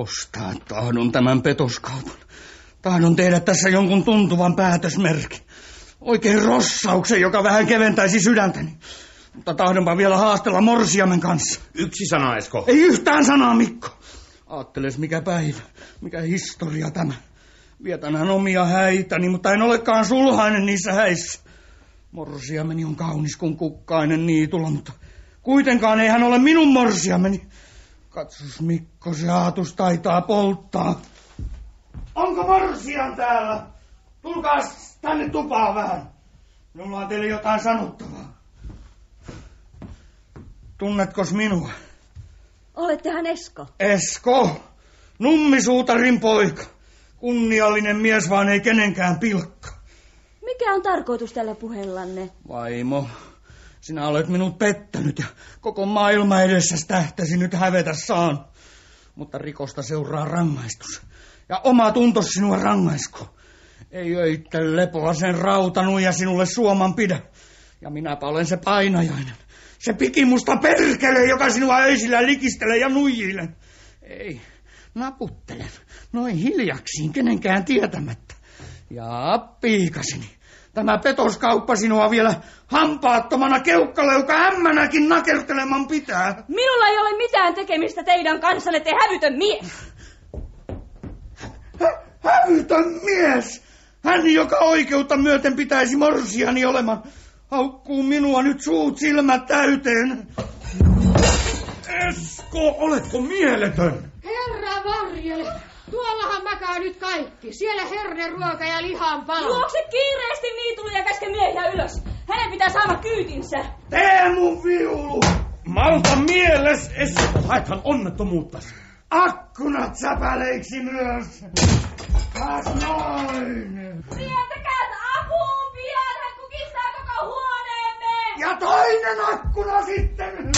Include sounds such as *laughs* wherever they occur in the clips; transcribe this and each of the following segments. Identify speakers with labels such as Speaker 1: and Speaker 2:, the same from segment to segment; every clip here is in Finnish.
Speaker 1: Kostaa tahdon tämän petoskaupan. Tahdon tehdä tässä jonkun tuntuvan päätösmerkin. Oikein rossauksen, joka vähän keventäisi sydäntäni. Mutta tahdonpa vielä haastella Morsiamen kanssa.
Speaker 2: Yksi sana, Esko.
Speaker 1: Ei yhtään sanaa, Mikko. Aatteles mikä päivä, mikä historia tämä. Vietänhän omia häitäni, mutta en olekaan sulhainen niissä häissä. Morsiameni on kaunis kuin kukkainen niitulla, mutta kuitenkaan ei hän ole minun morsiameni. Katsos Mikko, se aatus taitaa polttaa. Onko morsian täällä? Tulkaa tänne tupaan vähän. Minulla on teille jotain sanottavaa. Tunnetkos minua?
Speaker 3: Olettehan Esko.
Speaker 1: Esko, nummisuutarin poika. Kunniallinen mies, vaan ei kenenkään pilkka.
Speaker 3: Mikä on tarkoitus tällä puheellanne?
Speaker 1: Vaimo, sinä olet minut pettänyt ja koko maailma edessä tähtäsi nyt hävetä saan. Mutta rikosta seuraa rangaistus. Ja oma tunto sinua rangaisko. Ei öitte lepoa sen rautanut ja sinulle suoman pidä. Ja minäpä olen se painajainen. Se pikimusta perkele, joka sinua öisillä likistelee ja nuijille. Ei, naputtelen. Noin hiljaksiin, kenenkään tietämättä. Ja piikasini. Tämä petoskauppa sinua vielä hampaattomana keukkaleukka ämmänäkin nakerteleman pitää.
Speaker 3: Minulla ei ole mitään tekemistä teidän kanssanne, te hävytön mies.
Speaker 1: Hä- hävytön mies! Hän, joka oikeutta myöten pitäisi morsiani olemaan, haukkuu minua nyt suut silmät täyteen. Esko, oletko mieletön?
Speaker 4: Herra varjele! Tuollahan makaa nyt kaikki. Siellä herne, ruoka ja lihan palo.
Speaker 3: Juokse kiireesti niitulle ja käske miehiä ylös. Hänen pitää saada kyytinsä.
Speaker 1: Teemu viulu!
Speaker 2: Malta mieles, Esko. Haethan onnettomuutta.
Speaker 1: Akkunat säpäleiksi myös. Taas noin.
Speaker 3: Vietäkää apuun pian, hän kukistaa koko huoneemme.
Speaker 1: Ja toinen akkuna sitten.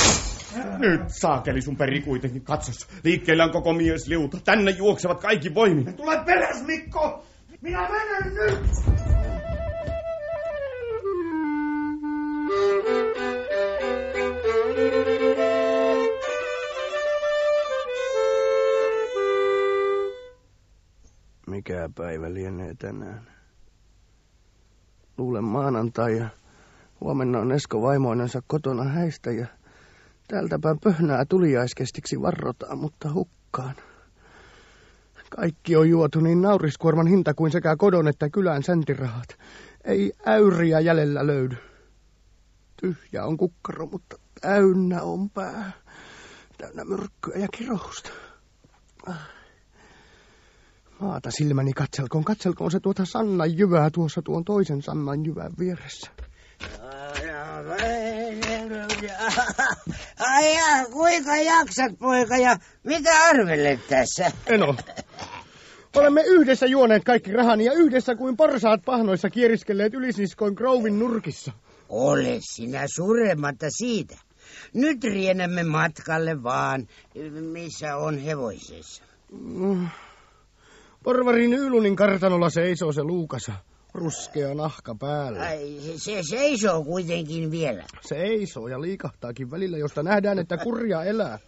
Speaker 2: Nyt saakeli sun peri kuitenkin, katsos. Liikkeellä on koko miesliuta. Tänne juoksevat kaikki voimin.
Speaker 1: Tule peräs, Mikko. Minä menen nyt.
Speaker 5: Mikä päivä lienee tänään? Luulen maanantai ja huomenna on Esko vaimoinensa kotona häistä ja täältäpä pöhnää tuliaiskestiksi varrotaan, mutta hukkaan. Kaikki on juotu niin nauriskuorman hinta kuin sekä kodon että kylän säntirahat. Ei äyriä jäljellä löydy. Tyhjä on kukkaro, mutta täynnä on pää. Täynnä myrkkyä ja kirousta. Ah. Maata silmäni katselkoon, katselkoon se tuota Sannan jyvää tuossa tuon toisen Sannan jyvän vieressä.
Speaker 6: Ai ja, kuinka jaksat poika ja mitä arvelet tässä?
Speaker 5: Eno, olemme yhdessä juoneet kaikki rahani ja yhdessä kuin porsaat pahnoissa kieriskelleet ylisiskoin Grovin nurkissa.
Speaker 6: Ole sinä surematta siitä. Nyt rienämme matkalle vaan, missä on hevosessa.
Speaker 5: Mm. Porvarin Ylunin kartanolla seisoo se luukasa, ruskea nahka päällä.
Speaker 6: Ai, se, se seisoo kuitenkin vielä.
Speaker 5: Seisoo ja liikahtaakin välillä, josta nähdään, että kurja elää.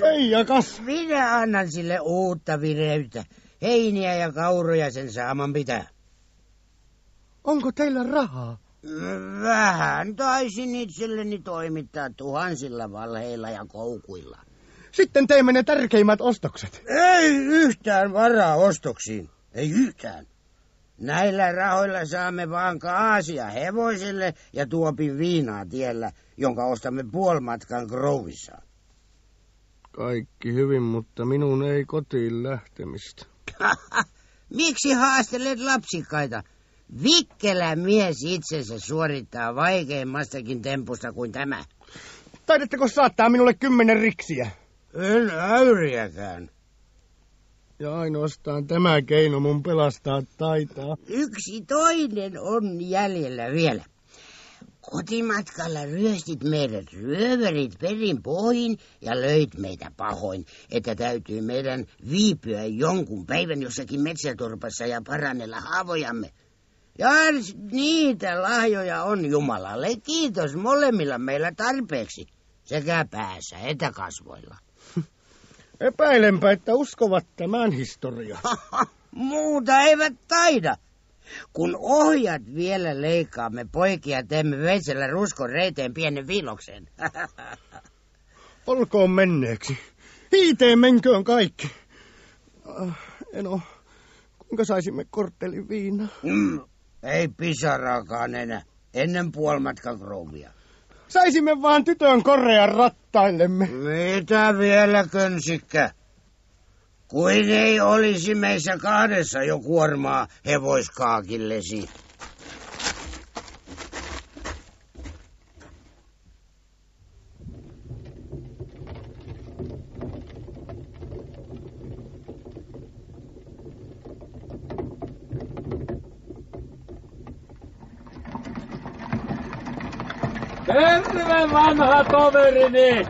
Speaker 5: Peijakas!
Speaker 6: Minä annan sille uutta vireyttä. Heiniä ja kauroja sen saaman pitää.
Speaker 5: Onko teillä rahaa?
Speaker 6: Vähän taisin itselleni toimittaa tuhansilla valheilla ja koukuilla.
Speaker 5: Sitten teemme ne tärkeimmät ostokset.
Speaker 6: Ei yhtään varaa ostoksiin. Ei yhtään. Näillä rahoilla saamme vaan kaasia hevoselle ja tuopin viinaa tiellä, jonka ostamme puolimatkan Grovissa.
Speaker 5: Kaikki hyvin, mutta minun ei kotiin lähtemistä. *laughs*
Speaker 6: Miksi haastelet lapsikkaita? Vikkelä mies itsensä suorittaa vaikeimmastakin tempusta kuin tämä.
Speaker 5: Taidatteko saattaa minulle kymmenen riksiä?
Speaker 6: En äyriäkään.
Speaker 5: Ja ainoastaan tämä keino mun pelastaa taitaa.
Speaker 6: Yksi toinen on jäljellä vielä. Kotimatkalla ryöstit meidät ryöverit perin pohjin ja löit meitä pahoin, että täytyy meidän viipyä jonkun päivän jossakin metsäturpassa ja parannella haavojamme. Ja niitä lahjoja on Jumalalle kiitos molemmilla meillä tarpeeksi, sekä päässä että kasvoilla.
Speaker 5: Epäilenpä, että uskovat tämän historia.
Speaker 6: Muuta eivät taida. Kun ohjat vielä leikkaamme poikia, teemme veitsellä ruskon reiteen pienen viiloksen.
Speaker 5: Olkoon menneeksi. Hiiteen menköön kaikki. Ah, Eno, kuinka saisimme korttelin viinaa?
Speaker 6: mm, ei pisaraakaan enää. Ennen puolimatkan krouvia.
Speaker 5: Saisimme vaan tytön korean rattaillemme.
Speaker 6: Mitä vielä, könsikkä? Kuin ei olisi meissä kahdessa jo kuormaa hevoskaakillesi.
Speaker 7: Terve vanha toverini!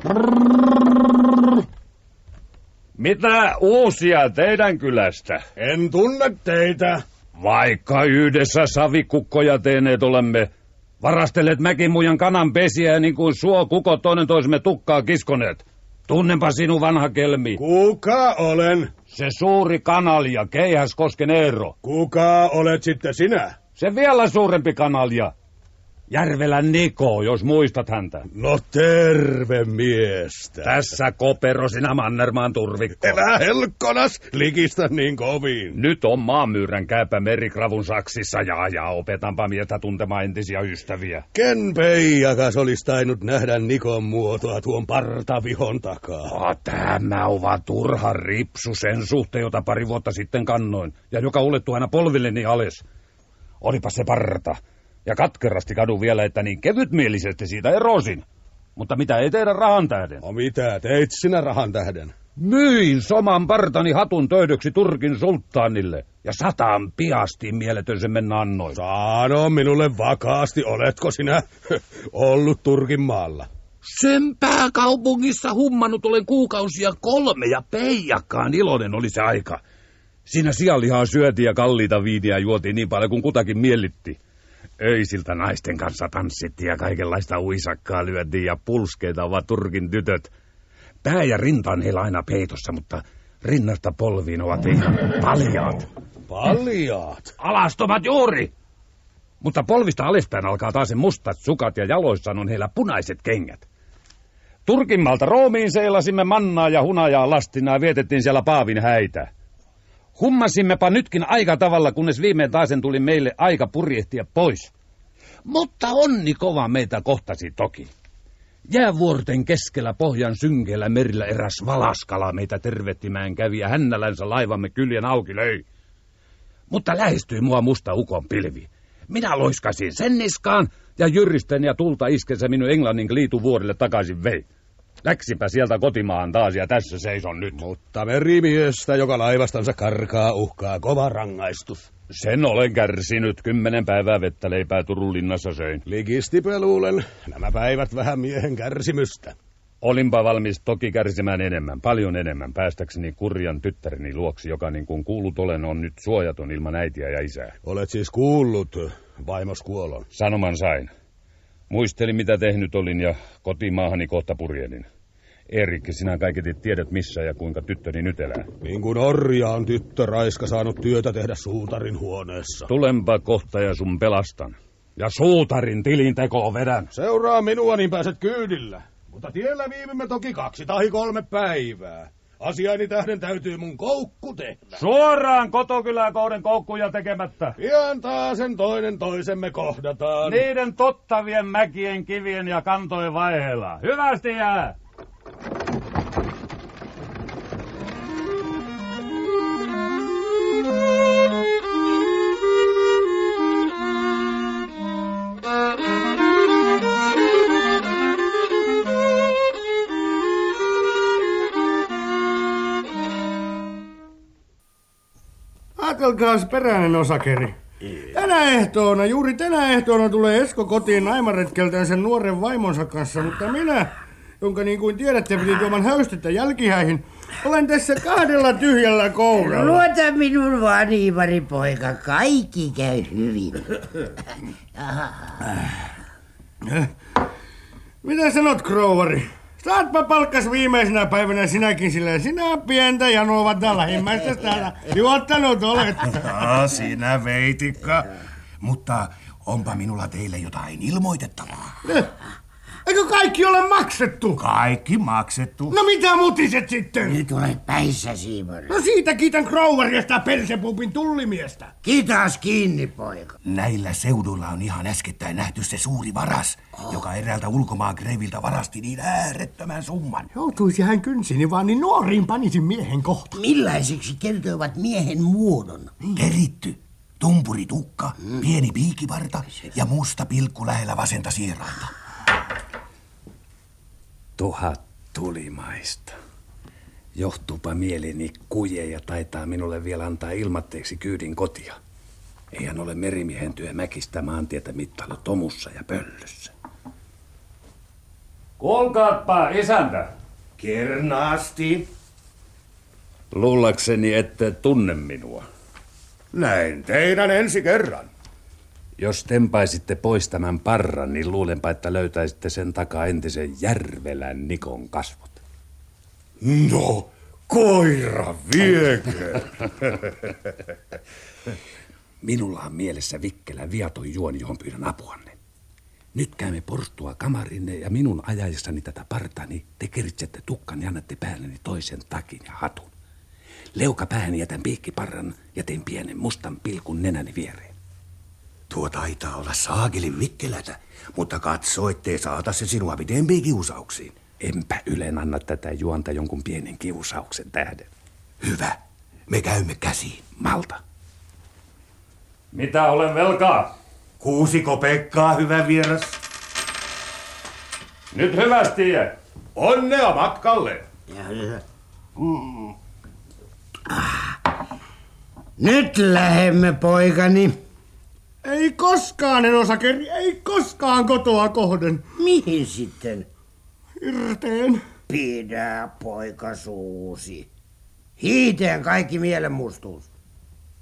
Speaker 7: Mitä uusia teidän kylästä?
Speaker 2: En tunne teitä.
Speaker 7: Vaikka yhdessä savikukkoja teeneet olemme, varastelleet mäkimujan kanan pesiä niin kuin suo kukot toinen toisemme tukkaa kiskoneet. Tunnenpa sinun vanha kelmi.
Speaker 2: Kuka olen?
Speaker 7: Se suuri kanalja, Keihäskosken Eero.
Speaker 2: Kuka olet sitten sinä?
Speaker 7: Se vielä suurempi kanalja. Järvelän Niko, jos muistat häntä.
Speaker 2: No terve miestä.
Speaker 7: Tässä kopero sinä Mannermaan turvikko.
Speaker 2: Elä helkkonas, likistä niin kovin.
Speaker 7: Nyt on maanmyyrän käypä merikravun saksissa ja ja opetanpa miestä tuntemaan entisiä ystäviä.
Speaker 2: Ken peijakas olisi tainnut nähdä Nikon muotoa tuon partavihon takaa.
Speaker 7: Ah, tämä on vaan turha ripsu sen suhteen, jota pari vuotta sitten kannoin, ja joka ulettu aina polvilleni alas. Olipa se parta, ja katkerasti kadu vielä, että niin kevytmielisesti siitä erosin. Mutta mitä ei tehdä rahan tähden?
Speaker 2: No mitä, teit sinä rahan tähden?
Speaker 7: Myin soman partani hatun töydöksi Turkin sulttaanille, ja sataan piasti mieletön sen mennä annoin.
Speaker 2: Sano minulle vakaasti, oletko sinä *laughs* ollut Turkin maalla?
Speaker 7: Sen pääkaupungissa hummannut olen kuukausia kolme ja peijakkaan iloinen oli se aika. Siinä sianlihaa syötiin ja kalliita viiniä juotiin niin paljon kuin kutakin miellytti. Öisiltä naisten kanssa tanssittiin ja kaikenlaista uisakkaa lyötiin ja pulskeita ovat Turkin tytöt. Pää ja rinta on heillä aina peitossa, mutta rinnasta polviin ovat ihan paljaat.
Speaker 2: Paljaat.
Speaker 7: Alastomat juuri! Mutta polvista alaspäin alkaa taas mustat sukat ja jaloissaan on heillä punaiset kengät. Turkinmalta Roomiin seilasimme mannaa ja hunajaa lastina ja vietettiin siellä Paavin häitä. Hummasimmepa nytkin aika tavalla, kunnes viimein taasen tuli meille aika purjehtia pois. Mutta onni kova meitä kohtasi toki. Jäävuorten keskellä pohjan synkeellä merillä eräs valaskala meitä tervettimään kävi ja hännälänsä laivamme kyljen auki löi. Mutta lähestyi mua musta ukon pilvi. Minä loiskasin sen niskaan ja jyristen ja tulta iskensä minun Englannin liituvuorille takaisin vei. Läksipä sieltä kotimaahan taas ja tässä seison nyt.
Speaker 2: Mutta merimiestä, joka laivastansa karkaa, uhkaa kova rangaistus.
Speaker 7: Sen olen kärsinyt. Kymmenen päivää vettä leipää Turun linnassa söin.
Speaker 2: Ligistipä luulen, nämä päivät vähän miehen kärsimystä.
Speaker 7: Olinpa valmis toki kärsimään enemmän, paljon enemmän, päästäkseni kurjan tyttäreni luoksi, joka niin kuin kuulut olen, on nyt suojaton ilman äitiä ja isää.
Speaker 2: Olet siis kuullut vaimos kuolon.
Speaker 7: Sanoman sain. Muistelin, mitä tehnyt olin ja kotimaahani kohta purjelin. Erikki, sinä kaiketi tiedät missä ja kuinka tyttöni nyt elää.
Speaker 2: Niin kuin orja on tyttö raiska saanut työtä tehdä suutarin huoneessa.
Speaker 7: Tulenpa kohta ja sun pelastan. Ja suutarin tilinteko vedän.
Speaker 2: Seuraa minua, niin pääset kyydillä. Mutta tiellä viivymme toki kaksi tai kolme päivää. Asiani tähden täytyy mun koukku tehdä.
Speaker 7: Suoraan kotokyläkouden koukkuja tekemättä.
Speaker 2: Pian taasen toinen toisemme kohdataan.
Speaker 7: Niiden tottavien mäkien, kivien ja kantojen vaiheella. Hyvästi jää! *laughs*
Speaker 5: Ajatelkaas peräinen osakeri. Tänä ehtoona, juuri tänä ehtoona tulee Esko kotiin naimaretkeltään sen nuoren vaimonsa kanssa, mutta minä, jonka niin kuin tiedätte piti tuoman höystettä jälkihäihin, olen tässä kahdella tyhjällä kouralla.
Speaker 6: Luota minun vanivari poika, kaikki käy hyvin.
Speaker 5: Mitä sanot, Krouvari? Saatpa palkkas viimeisenä päivänä sinäkin sillä sinä pientä janoa lähimmäistä täällä juottanut olet.
Speaker 8: Ah, sinä veitikka. Mutta onpa minulla teille jotain ilmoitettavaa.
Speaker 5: Eikö kaikki ole maksettu?
Speaker 8: Kaikki maksettu.
Speaker 5: No mitä mutiset sitten?
Speaker 6: Nyt olet päissä, Siivori.
Speaker 5: No siitä kiitän Groveria sitä persepupin tullimiestä.
Speaker 6: Kiitos kiinni, poika.
Speaker 8: Näillä seuduilla on ihan äskettäin nähty se suuri varas, joka eräältä ulkomaan kreiviltä varasti niin äärettömän summan.
Speaker 5: Joutuisi hän kynsini vaan niin nuoriin panisin miehen kohta.
Speaker 6: Millaiseksi kertoivat miehen muodon?
Speaker 8: Keritty, tumpuritukka, pieni piikivarta ja musta pilkku lähellä vasenta sierainta.
Speaker 7: Tuhat tulimaista. Johtuupa mieleni kuje ja taitaa minulle vielä antaa ilmatteeksi kyydin kotia. Eihän ole merimiehen työ mäkistä maantietä mittailu tomussa ja pöllössä. Kuulkaatpa, isäntä.
Speaker 8: Kernaasti.
Speaker 7: Luullakseni ette tunne minua.
Speaker 8: Näin teidän ensi kerran.
Speaker 7: Jos tempaisitte pois tämän parran, niin luulenpa, että löytäisitte sen takaa entisen Järvelän Nikon kasvot.
Speaker 8: No, koira viekö.
Speaker 7: Minulla on mielessä vikkelä viaton juoni, johon pyydän apuanne. Nyt käymme porstua kamarinne ja minun ajaessani tätä partani te keritsette tukkan ja annatte päälleni toisen takin ja hatun. Leuka pääni jätän piikkiparran ja teen pienen mustan pilkun nenäni viereen.
Speaker 8: Tuo taitaa olla saakelin mikkelätä, mutta katso, ettei saata se sinua pidempiin kiusauksiin.
Speaker 7: Enpä ylen anna tätä juonta jonkun pienen kiusauksen tähden.
Speaker 8: Hyvä, me käymme käsiin.
Speaker 7: Malta. Mitä olen velkaa?
Speaker 8: Kuusiko Pekkaa, hyvä vieras?
Speaker 7: Nyt hyvästi.
Speaker 8: Onnea matkalle!
Speaker 6: Nyt lähemme, poikani.
Speaker 5: Ei koskaan en osa keri, ei koskaan kotoa kohden.
Speaker 6: Mihin sitten?
Speaker 5: Irteen.
Speaker 6: Pidä, poika, suusi. Hiiteen kaikki mielenmustuus.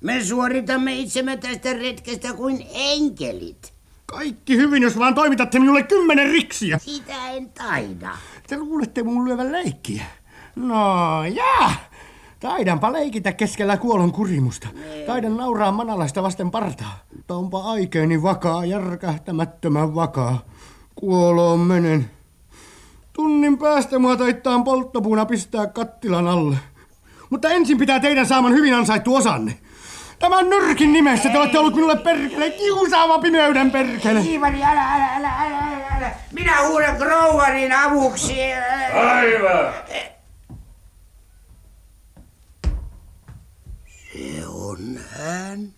Speaker 6: Me suoritamme itsemme tästä retkestä kuin enkelit.
Speaker 5: Kaikki hyvin, jos vaan toimitatte minulle kymmenen riksiä.
Speaker 6: Sitä en taida.
Speaker 5: Te luulette mun lyövän leikkiä. No, jää. Taidanpa leikitä keskellä kuolon kurimusta. Taidan nauraa manalaista vasten partaa. Mutta onpa aikeeni vakaa, järkähtämättömän vakaa. Kuoloon menen. Tunnin päästä mua taittaa polttopuuna pistää kattilan alle. Mutta ensin pitää teidän saaman hyvin ansaittu osanne. Tämän nyrkin nimessä te olette ollut minulle perkele, kiusaava pimeyden perkele.
Speaker 6: Iivari, älä, älä, älä, älä, älä. Minä huudan Groverin avuksi.
Speaker 7: Päivä!
Speaker 6: Se on hän.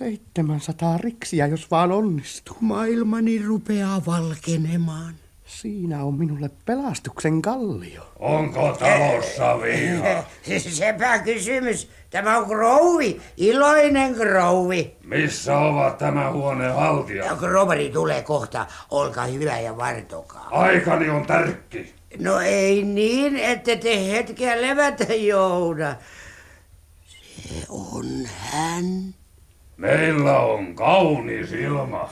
Speaker 5: 700 riksiä, jos vaan onnistuu.
Speaker 6: Maailmani rupeaa valkenemaan.
Speaker 5: Siinä on minulle pelastuksen kallio.
Speaker 7: Onko talossa viina? *laughs*
Speaker 6: Sepä kysymys. Tämä on Grovi, iloinen Grovi.
Speaker 7: Missä ovat tämä huoneen
Speaker 6: Ja? Groveri tulee kohta, olkaa hyvä ja vartokaa.
Speaker 7: Aikani on tärkki.
Speaker 6: No ei niin, että te hetkeä levätä jouda. Se on hän.
Speaker 7: Meillä on kaunis ilma.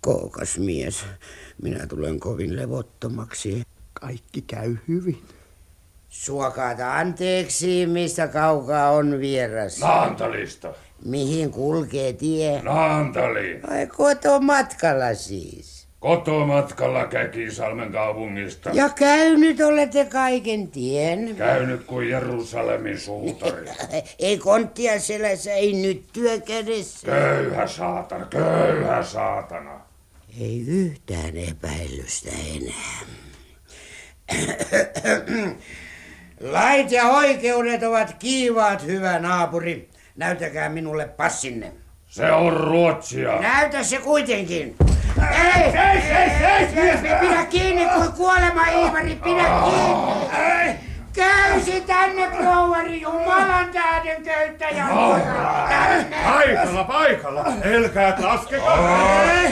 Speaker 6: Kookas mies. Minä tulen kovin levottomaksi.
Speaker 5: Kaikki käy hyvin.
Speaker 6: Suokaata anteeksi, mistä kaukaa on vieras.
Speaker 7: Naantalista.
Speaker 6: Mihin kulkee tie?
Speaker 7: Naantaliin.
Speaker 6: Ai kotomatkalla siis.
Speaker 7: Kotomatkalla Käkisalmen kaupungista.
Speaker 6: Ja käynyt olette kaiken tien.
Speaker 7: Käynyt kuin Jerusalemin suutari. *laughs*
Speaker 6: Ei konttia selässä, ei nyt työ kädessä.
Speaker 7: Köyhä saatana, köyhä saatana.
Speaker 6: Ei yhtään epäilystä enää. *clears throat* Lait ja oikeudet ovat kiivaat, hyvä naapuri. Näytäkää minulle passinne.
Speaker 7: Se on Ruotsia.
Speaker 6: Näytä se kuitenkin. Ei, ei, ei, ei, ei, pidä kiinni kuin kuolema, Iivari, pidä kiinni. Käysi tänne, krouvari, Jumalan tähden köyttäjä.
Speaker 2: Paikalla, paikalla. Elkää laskeko.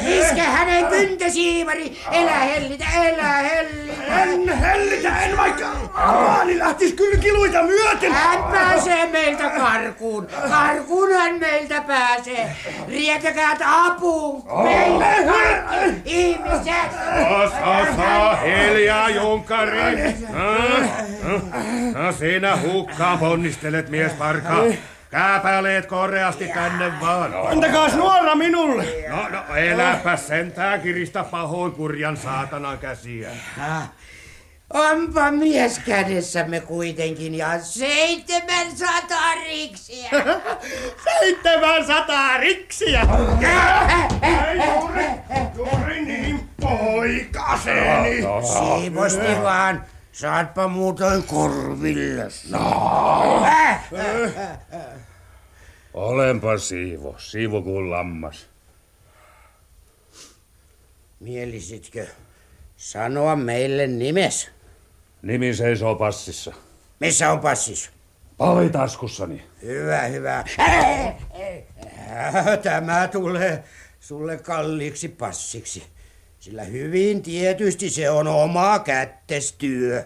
Speaker 6: Iske hänen kyntösiivari. Elä hellitä, elä hellitä.
Speaker 8: En hellitä, en vaikka maani lähtis kylkiluita myöten.
Speaker 6: Hän pääsee meiltä karkuun. Karkuun hän meiltä pääsee. Rietäkää apuun. Meille ihmiset.
Speaker 2: Osa, osa, hiljaa, junkari. No, no, sinä hukkaan ponnistelet, mies parka. Kääpäleet koreasti tänne vaan.
Speaker 5: Antakaas nuora minulle.
Speaker 2: No, no, eläpä sentään kiristä pahoin kurjan saatanan käsiä.
Speaker 6: Onpa mies kädessämme kuitenkin ja seitsemän sataa riksiä. *laughs*
Speaker 5: Seitsemän sataa riksiä.
Speaker 8: Juuri, juuri niin, poikaseni.
Speaker 6: Siivosti vaan. Saatpa muuten korville.
Speaker 7: Olenpa siivo, siivo kuin lammas.
Speaker 6: Mielisitkö sanoa meille nimes?
Speaker 7: Nimi seisoo passissa.
Speaker 6: Missä on passis?
Speaker 7: Pavitaskussani.
Speaker 6: Hyvä, hyvä. Tämä tulee sulle kalliiksi passiksi. Sillä hyvin tietysti se on oma kättestyö.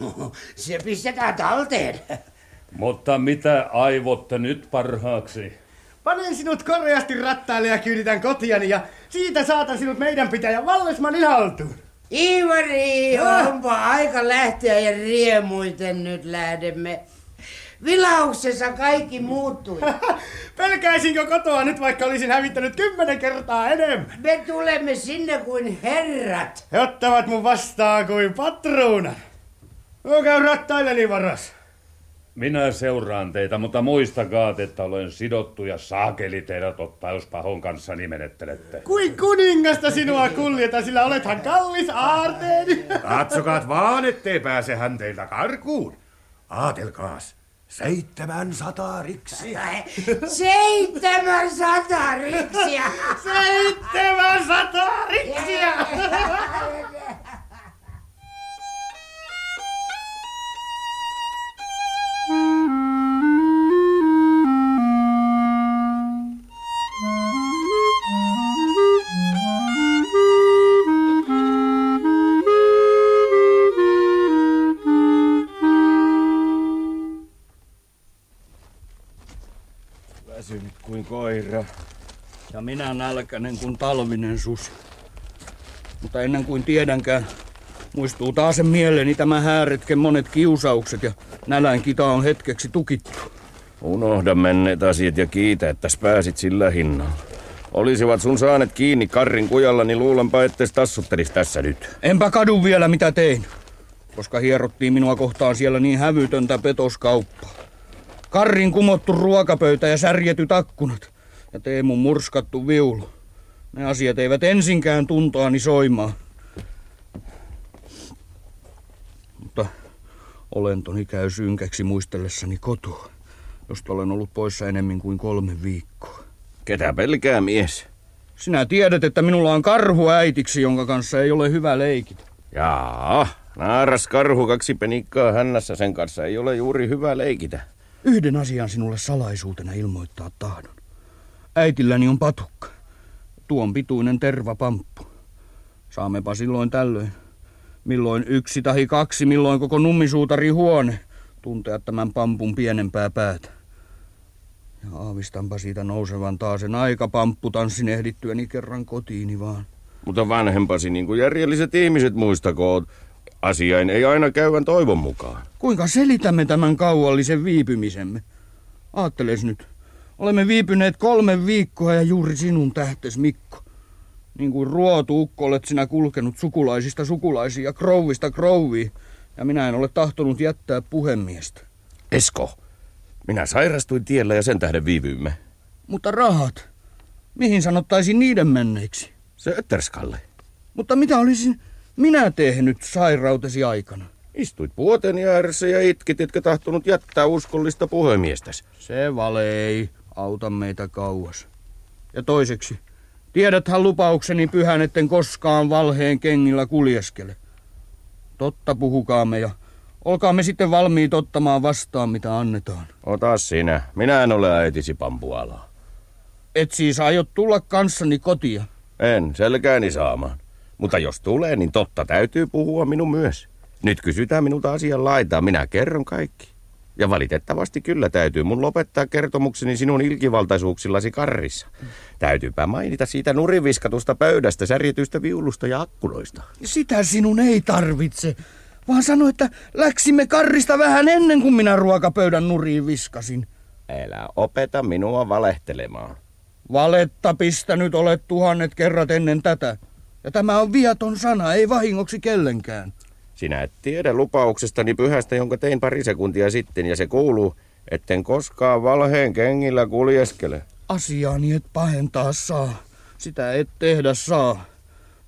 Speaker 6: *laughs* Se pistetään talteen.
Speaker 7: Mutta mitä aivotte nyt parhaaksi?
Speaker 5: Panen sinut koreasti rattaille ja kyyditän kotiani ja siitä saatan sinut meidän pitäjän Vallesmanin haltuun.
Speaker 6: Ivari, onpa aika lähteä ja riemuiten nyt lähdemme. Vilauksessa kaikki muuttui. *laughs*
Speaker 5: Pelkäisinkö kotoa nyt, vaikka olisin hävittänyt kymmenen kertaa enemmän?
Speaker 6: Me tulemme sinne kuin herrat.
Speaker 5: He ottavat mun vastaan kuin patruunan. No käy rattailleni varas.
Speaker 7: Minä seuraan teitä, mutta muistakaa, että olen sidottu ja saakeli teidät ottaa, jos pahon kanssani menettelette.
Speaker 5: Kuin kuningasta sinua kuljeta, sillä olethan kallis aarteeni.
Speaker 2: Katsokaa vaan, ettei pääse hän teiltä karkuun.
Speaker 8: Aatelkaas, seitsemän sataa riksiä.
Speaker 6: Seitsemän sata riksiä.
Speaker 1: Nälkäinen kuin talvinen susi. Mutta ennen kuin tiedänkään, muistuu taas sen mieleeni tämä hääretken monet kiusaukset ja nälän kita on hetkeksi tukittu.
Speaker 9: Unohda menneet asiat ja kiitä, että pääsit sillä hinnalla. Olisivat sun saaneet kiinni karrin kujalla, niin luulenpa, että tassuttelis tässä nyt.
Speaker 1: Enpä kadu vielä mitä tein, koska hierottiin minua kohtaan siellä niin hävytöntä petoskauppaa. Karrin kumottu ruokapöytä ja särjetyt akkunat ja Teemun murskattu viulu. Ne asiat eivät ensinkään tuntoani soimaa. Mutta olentoni käy synkäksi muistellessani kotoa, josta olen ollut poissa enemmän kuin kolme viikkoa.
Speaker 9: Ketä pelkää mies?
Speaker 1: Sinä tiedät, että minulla on karhu äitiksi, jonka kanssa ei ole hyvä leikitä.
Speaker 9: Jaa, naaras karhu kaksi penikkaa hännässä sen kanssa ei ole juuri hyvä leikitä.
Speaker 1: Yhden asian sinulle salaisuutena ilmoittaa tahdon. Äitilläni on patukka. Tuon pituinen tervapamppu. Saammepa silloin tällöin. Milloin yksi tahi kaksi, milloin koko nummisuutari huone tuntea tämän pampun pienempää päätä. Ja aavistanpa siitä nousevan taas sen aikapampputanssin ehdittyäni kerran kotiini vaan.
Speaker 9: Mutta vanhempasi niin kuin järjelliset ihmiset muistakoot, asiain ei aina käyvän toivon mukaan.
Speaker 1: Kuinka selitämme tämän kauallisen viipymisemme? Aatteles nyt. Olemme viipyneet kolme viikkoa ja juuri sinun tähtes, Mikko. Niin kuin ruotu ukko olet sinä kulkenut sukulaisista sukulaisiin ja krouvista krouviin. Ja minä en ole tahtonut jättää puhemiestä.
Speaker 9: Esko, minä sairastuin tiellä ja sen tähden viivyimme.
Speaker 1: Mutta rahat, mihin sanottaisin niiden menneiksi?
Speaker 9: Se Ötterskalle.
Speaker 1: Mutta mitä olisin minä tehnyt sairautesi aikana?
Speaker 9: Istuit puoteni ääressä ja itkit, etkä tahtonut jättää uskollista puhemiestäsi.
Speaker 1: Se vale ei auta meitä kauas. Ja toiseksi, tiedäthän lupaukseni pyhän, etten koskaan valheen kengillä kuljeskele. Totta puhukaamme ja Olkaamme sitten valmiit ottamaan vastaan, mitä annetaan.
Speaker 9: Ota sinä. Minä en ole äitisi pampualaa.
Speaker 1: Et siis aiot tulla kanssani kotia.
Speaker 9: En, selkääni saamaan. Mutta jos tulee, niin totta täytyy puhua minun myös. Nyt kysytään minulta asian laitaa, minä kerron kaikki. Ja valitettavasti kyllä täytyy mun lopettaa kertomukseni sinun ilkivaltaisuuksillasi karrissa. Täytyypä mainita siitä nuriviskatusta pöydästä, särjetyistä viulusta ja akkuloista.
Speaker 1: Sitä sinun ei tarvitse, vaan sano, että läksimme karrista vähän ennen kuin minä ruokapöydän nuriin viskasin.
Speaker 9: Älä opeta minua valehtelemaan.
Speaker 1: Valetta pistänyt olet tuhannet kerrat ennen tätä. Ja tämä on viaton sana, ei vahingoksi kellenkään.
Speaker 9: Sinä et tiedä lupauksestani pyhästä, jonka tein pari sekuntia sitten, ja se kuuluu, etten koskaan valheen kengillä kuljeskele.
Speaker 1: Asiaani et pahentaa saa. Sitä et tehdä saa.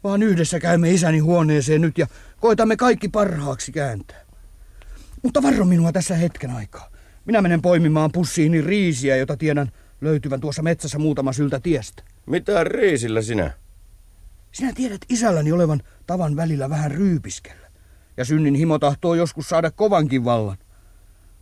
Speaker 1: Vaan yhdessä käymme isäni huoneeseen nyt ja koitamme kaikki parhaaksi kääntää. Mutta varro minua tässä hetken aikaa. Minä menen poimimaan pussiini riisiä, jota tiedän löytyvän tuossa metsässä muutama syltä tiestä.
Speaker 9: Mitä riisillä sinä?
Speaker 1: Sinä tiedät isälläni olevan tavan välillä vähän ryypiskellä. Ja synnin himo tahtoo joskus saada kovankin vallan.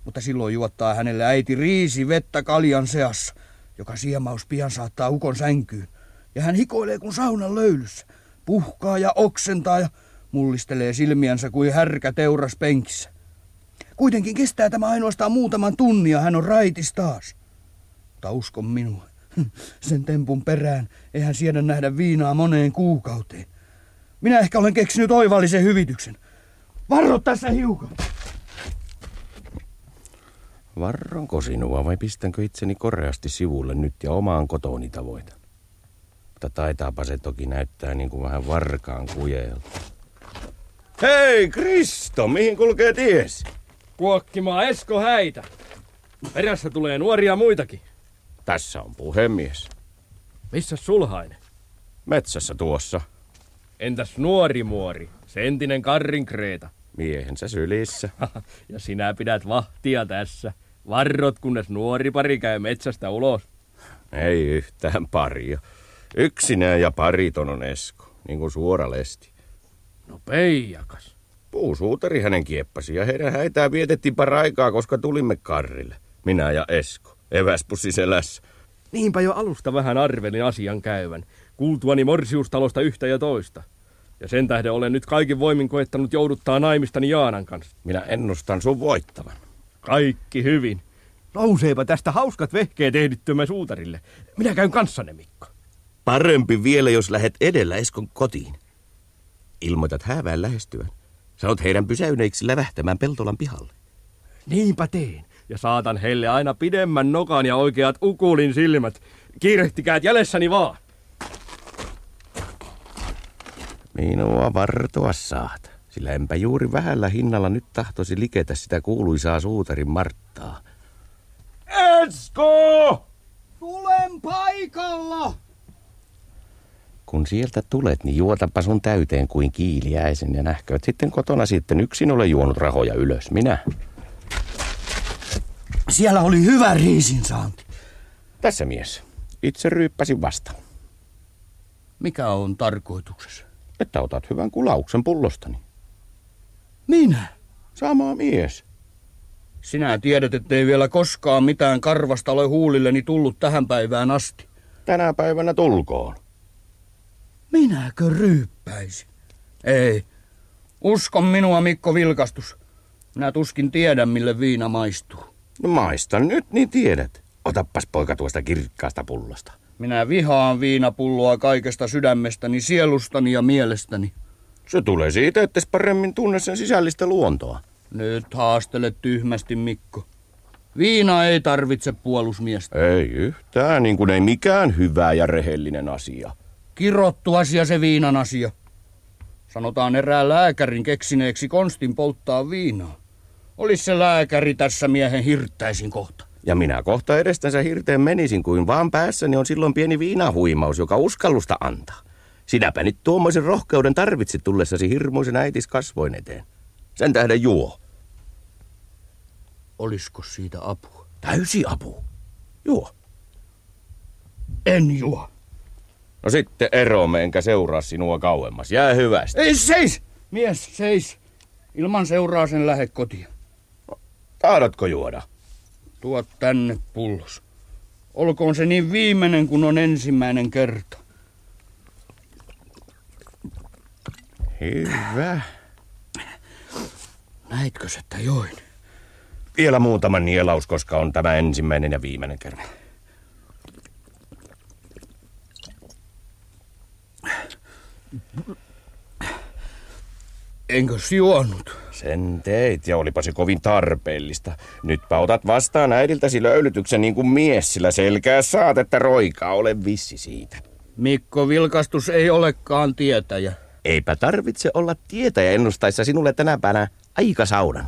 Speaker 1: Mutta silloin juottaa hänelle äiti riisi vettä kaljan seassa, joka siemaus pian saattaa ukon sänkyyn. Ja hän hikoilee kuin saunan löylyssä, puhkaa ja oksentaa ja mullistelee silmiänsä kuin härkä teuras penkissä. Kuitenkin kestää tämä ainoastaan muutaman tunnin ja hän on raitis taas. Mutta uskon minua, *laughs* sen tempun perään eihän siedä nähdä viinaa moneen kuukauteen. Minä ehkä olen keksinyt oivallisen hyvityksen. Varro tässä hiukan.
Speaker 9: Varronko sinua vai pistänkö itseni koreasti sivulle nyt ja omaan kotoni tavoitan? Mutta taitaapa se toki näyttää niin kuin vähän varkaan kujeelta. Hei Kristo, mihin kulkee ties?
Speaker 10: Kuokkimaan Esko häitä. Perässä tulee nuoria muitakin.
Speaker 9: Tässä on puhemies.
Speaker 10: Missä sulhainen?
Speaker 9: Metsässä tuossa.
Speaker 10: Entäs nuori muori, se entinen Karrin Kreeta?
Speaker 9: Miehensä sylissä. *laughs*
Speaker 10: ja sinä pidät vahtia tässä. Varrot, kunnes nuori pari käy metsästä ulos.
Speaker 9: Ei yhtään paria. Yksinään ja pariton on Esko, niin kuin suora lesti.
Speaker 10: No peijakas.
Speaker 9: Puusuutari hänen kieppasi ja heidän häitää vietettiin paraikaa, koska tulimme karrille. Minä ja Esko, eväspussi selässä.
Speaker 10: Niinpä jo alusta vähän arvelin asian käyvän, kuultuani morsiustalosta yhtä ja toista. Ja sen tähden olen nyt kaikin voimin koettanut jouduttaa naimistani Jaanan kanssa.
Speaker 9: Minä ennustan sun voittavan.
Speaker 10: Kaikki hyvin. Nouseepa tästä hauskat vehkeet ehdittymme suutarille. Minä käyn kanssanne, Mikko.
Speaker 9: Parempi vielä, jos lähet edellä Eskon kotiin. Ilmoitat häävään lähestyvän. Sanot heidän pysäyneiksi lävähtämään Peltolan pihalle.
Speaker 10: Niinpä teen. Ja saatan heille aina pidemmän nokan ja oikeat ukulin silmät. Kiirehtikäät jälessäni vaan.
Speaker 9: Minua vartoa saat, sillä enpä juuri vähällä hinnalla nyt tahtoisi liketä sitä kuuluisaa suutarin Marttaa.
Speaker 1: Esko! Tulen paikalla!
Speaker 9: Kun sieltä tulet, niin juotapa sun täyteen kuin kiiliäisen ja nähkööt sitten kotona sitten yksin ole juonut rahoja ylös. Minä.
Speaker 1: Siellä oli hyvä riisinsaanti.
Speaker 9: Tässä mies. Itse ryyppäsin vasta.
Speaker 1: Mikä on tarkoituksessa?
Speaker 9: Että otat hyvän kulauksen pullostani.
Speaker 1: Minä?
Speaker 9: Sama mies.
Speaker 1: Sinä tiedät, ettei vielä koskaan mitään karvasta ole huulilleni tullut tähän päivään asti.
Speaker 9: Tänä päivänä tulkoon.
Speaker 1: Minäkö ryyppäisin? Ei. Uskon minua, Mikko Vilkastus. Minä tuskin tiedän, mille viina maistuu.
Speaker 9: No maista nyt, niin tiedät. Otappas poika tuosta kirkkaasta pullosta.
Speaker 1: Minä vihaan viinapulloa kaikesta sydämestäni, sielustani ja mielestäni.
Speaker 9: Se tulee siitä, että paremmin tunne sen sisällistä luontoa.
Speaker 1: Nyt haastelet tyhmästi, Mikko. Viina ei tarvitse puolusmiestä.
Speaker 9: Ei yhtään, niin kuin ei mikään hyvä ja rehellinen asia.
Speaker 1: Kirottu asia se viinan asia. Sanotaan erään lääkärin keksineeksi konstin polttaa viinaa. Olis se lääkäri tässä miehen hirttäisin kohta.
Speaker 9: Ja minä kohta edestänsä hirteen menisin, kuin vaan päässäni on silloin pieni viinahuimaus, joka uskallusta antaa. Sinäpä nyt tuommoisen rohkeuden tarvitsit tullessasi hirmuisen äitis kasvoin eteen. Sen tähden juo.
Speaker 1: Olisko siitä apua?
Speaker 9: Täysi apu. Juo.
Speaker 1: En juo.
Speaker 9: No sitten eromme, enkä seuraa sinua kauemmas. Jää hyvästi.
Speaker 1: Ei, seis! Mies, seis! Ilman seuraa sen lähde kotiin.
Speaker 9: Tahdatko juoda?
Speaker 1: Tuo tänne pullos. Olkoon se niin viimeinen kuin on ensimmäinen kerta.
Speaker 9: Hyvä.
Speaker 1: Näitkö, että join?
Speaker 9: Vielä muutama nielaus, koska on tämä ensimmäinen ja viimeinen kerta.
Speaker 1: Enkö juonut?
Speaker 9: Sen teit ja olipa se kovin tarpeellista. Nytpä otat vastaan äidiltäsi löylytyksen niin kuin mies, sillä selkää saat, että roikaa ole vissi siitä.
Speaker 1: Mikko Vilkastus ei olekaan tietäjä.
Speaker 9: Eipä tarvitse olla tietäjä ennustaessa sinulle tänä päivänä aika saudan.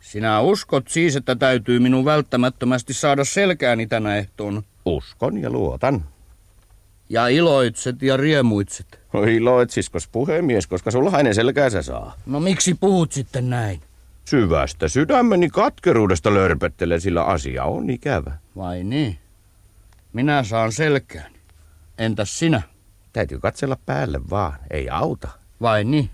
Speaker 1: Sinä uskot siis, että täytyy minun välttämättömästi saada selkääni tänä ehtoon.
Speaker 9: Uskon ja luotan.
Speaker 1: Ja iloitset ja riemuitset.
Speaker 9: No iloitsiskos puhemies, koska sulhainen selkää se saa.
Speaker 1: No miksi puhut sitten näin?
Speaker 9: Syvästä sydämeni katkeruudesta lörpöttelen, sillä asia on ikävä.
Speaker 1: Vai niin? Minä saan selkään. Entäs sinä?
Speaker 9: Täytyy katsella päälle vaan, ei auta.
Speaker 1: Vai niin?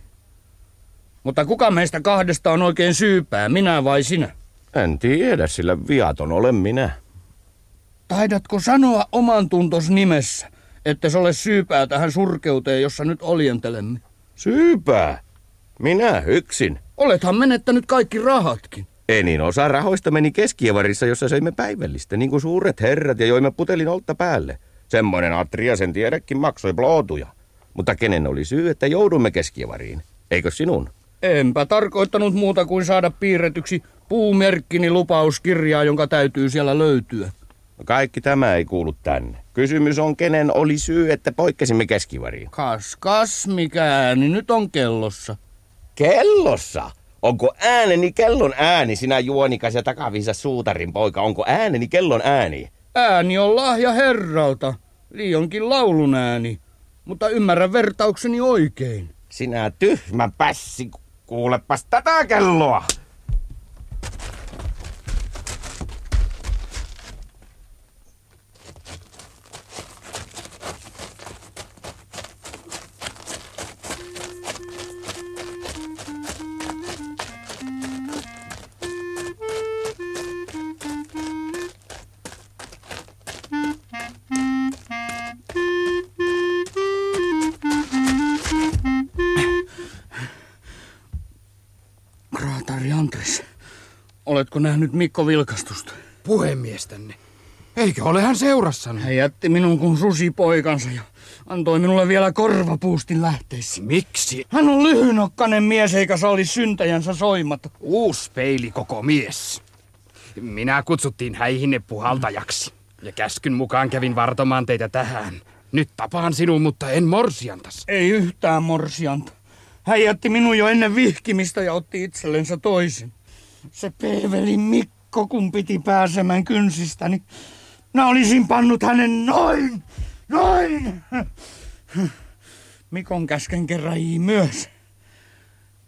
Speaker 1: Mutta kuka meistä kahdesta on oikein syypää, minä vai sinä?
Speaker 9: En tiedä, sillä viaton olen minä.
Speaker 1: Taidatko sanoa oman tuntos nimessä, että se ole syypää tähän surkeuteen, jossa nyt oljentelemme?
Speaker 9: Syypää? Minä yksin.
Speaker 1: Olethan menettänyt kaikki rahatkin.
Speaker 9: Enin osa rahoista meni keskievarissa, jossa söimme päivällistä, niin kuin suuret herrat, ja joimme putelin oltta päälle. Semmoinen atria sen tiedäkin maksoi plootuja. Mutta kenen oli syy, että joudumme keskievariin? Eikö sinun?
Speaker 1: Enpä tarkoittanut muuta kuin saada piirretyksi puumerkkini lupauskirjaa, jonka täytyy siellä löytyä.
Speaker 9: Kaikki tämä ei kuulu tänne. Kysymys on, kenen oli syy, että poikkesimme keskivariin.
Speaker 1: Kas, kas, mikä ääni nyt on kellossa?
Speaker 9: Kellossa? Onko ääneni kellon ääni, sinä juonikas ja takaviisa suutarin poika? Onko ääneni kellon ääni?
Speaker 1: Ääni on lahja herralta, liionkin laulun ääni, mutta ymmärrän vertaukseni oikein.
Speaker 9: Sinä tyhmä pässi, kuulepas tätä kelloa.
Speaker 1: Oletko nähnyt Mikko Vilkastusta?
Speaker 11: Puhemiestänne. Eikö ole hän seurassanne?
Speaker 1: Hän jätti minun kuin susi poikansa ja antoi minulle vielä korvapuustin lähteessä.
Speaker 11: Miksi?
Speaker 1: Hän on lyhynokkainen mies eikä salli syntäjänsä soimata.
Speaker 11: Uus peili koko mies. Minä kutsuttiin häihinne puhaltajaksi. Ja käskyn mukaan kävin vartomaan teitä tähän. Nyt tapaan sinun, mutta en morsiantas.
Speaker 1: Ei yhtään morsianta. Hän jätti minun jo ennen vihkimistä ja otti itsellensä toisen. Se peeveli Mikko, kun piti pääsemään kynsistäni. Mä olisin pannut hänen noin, noin. Mikon käsken kerran myös.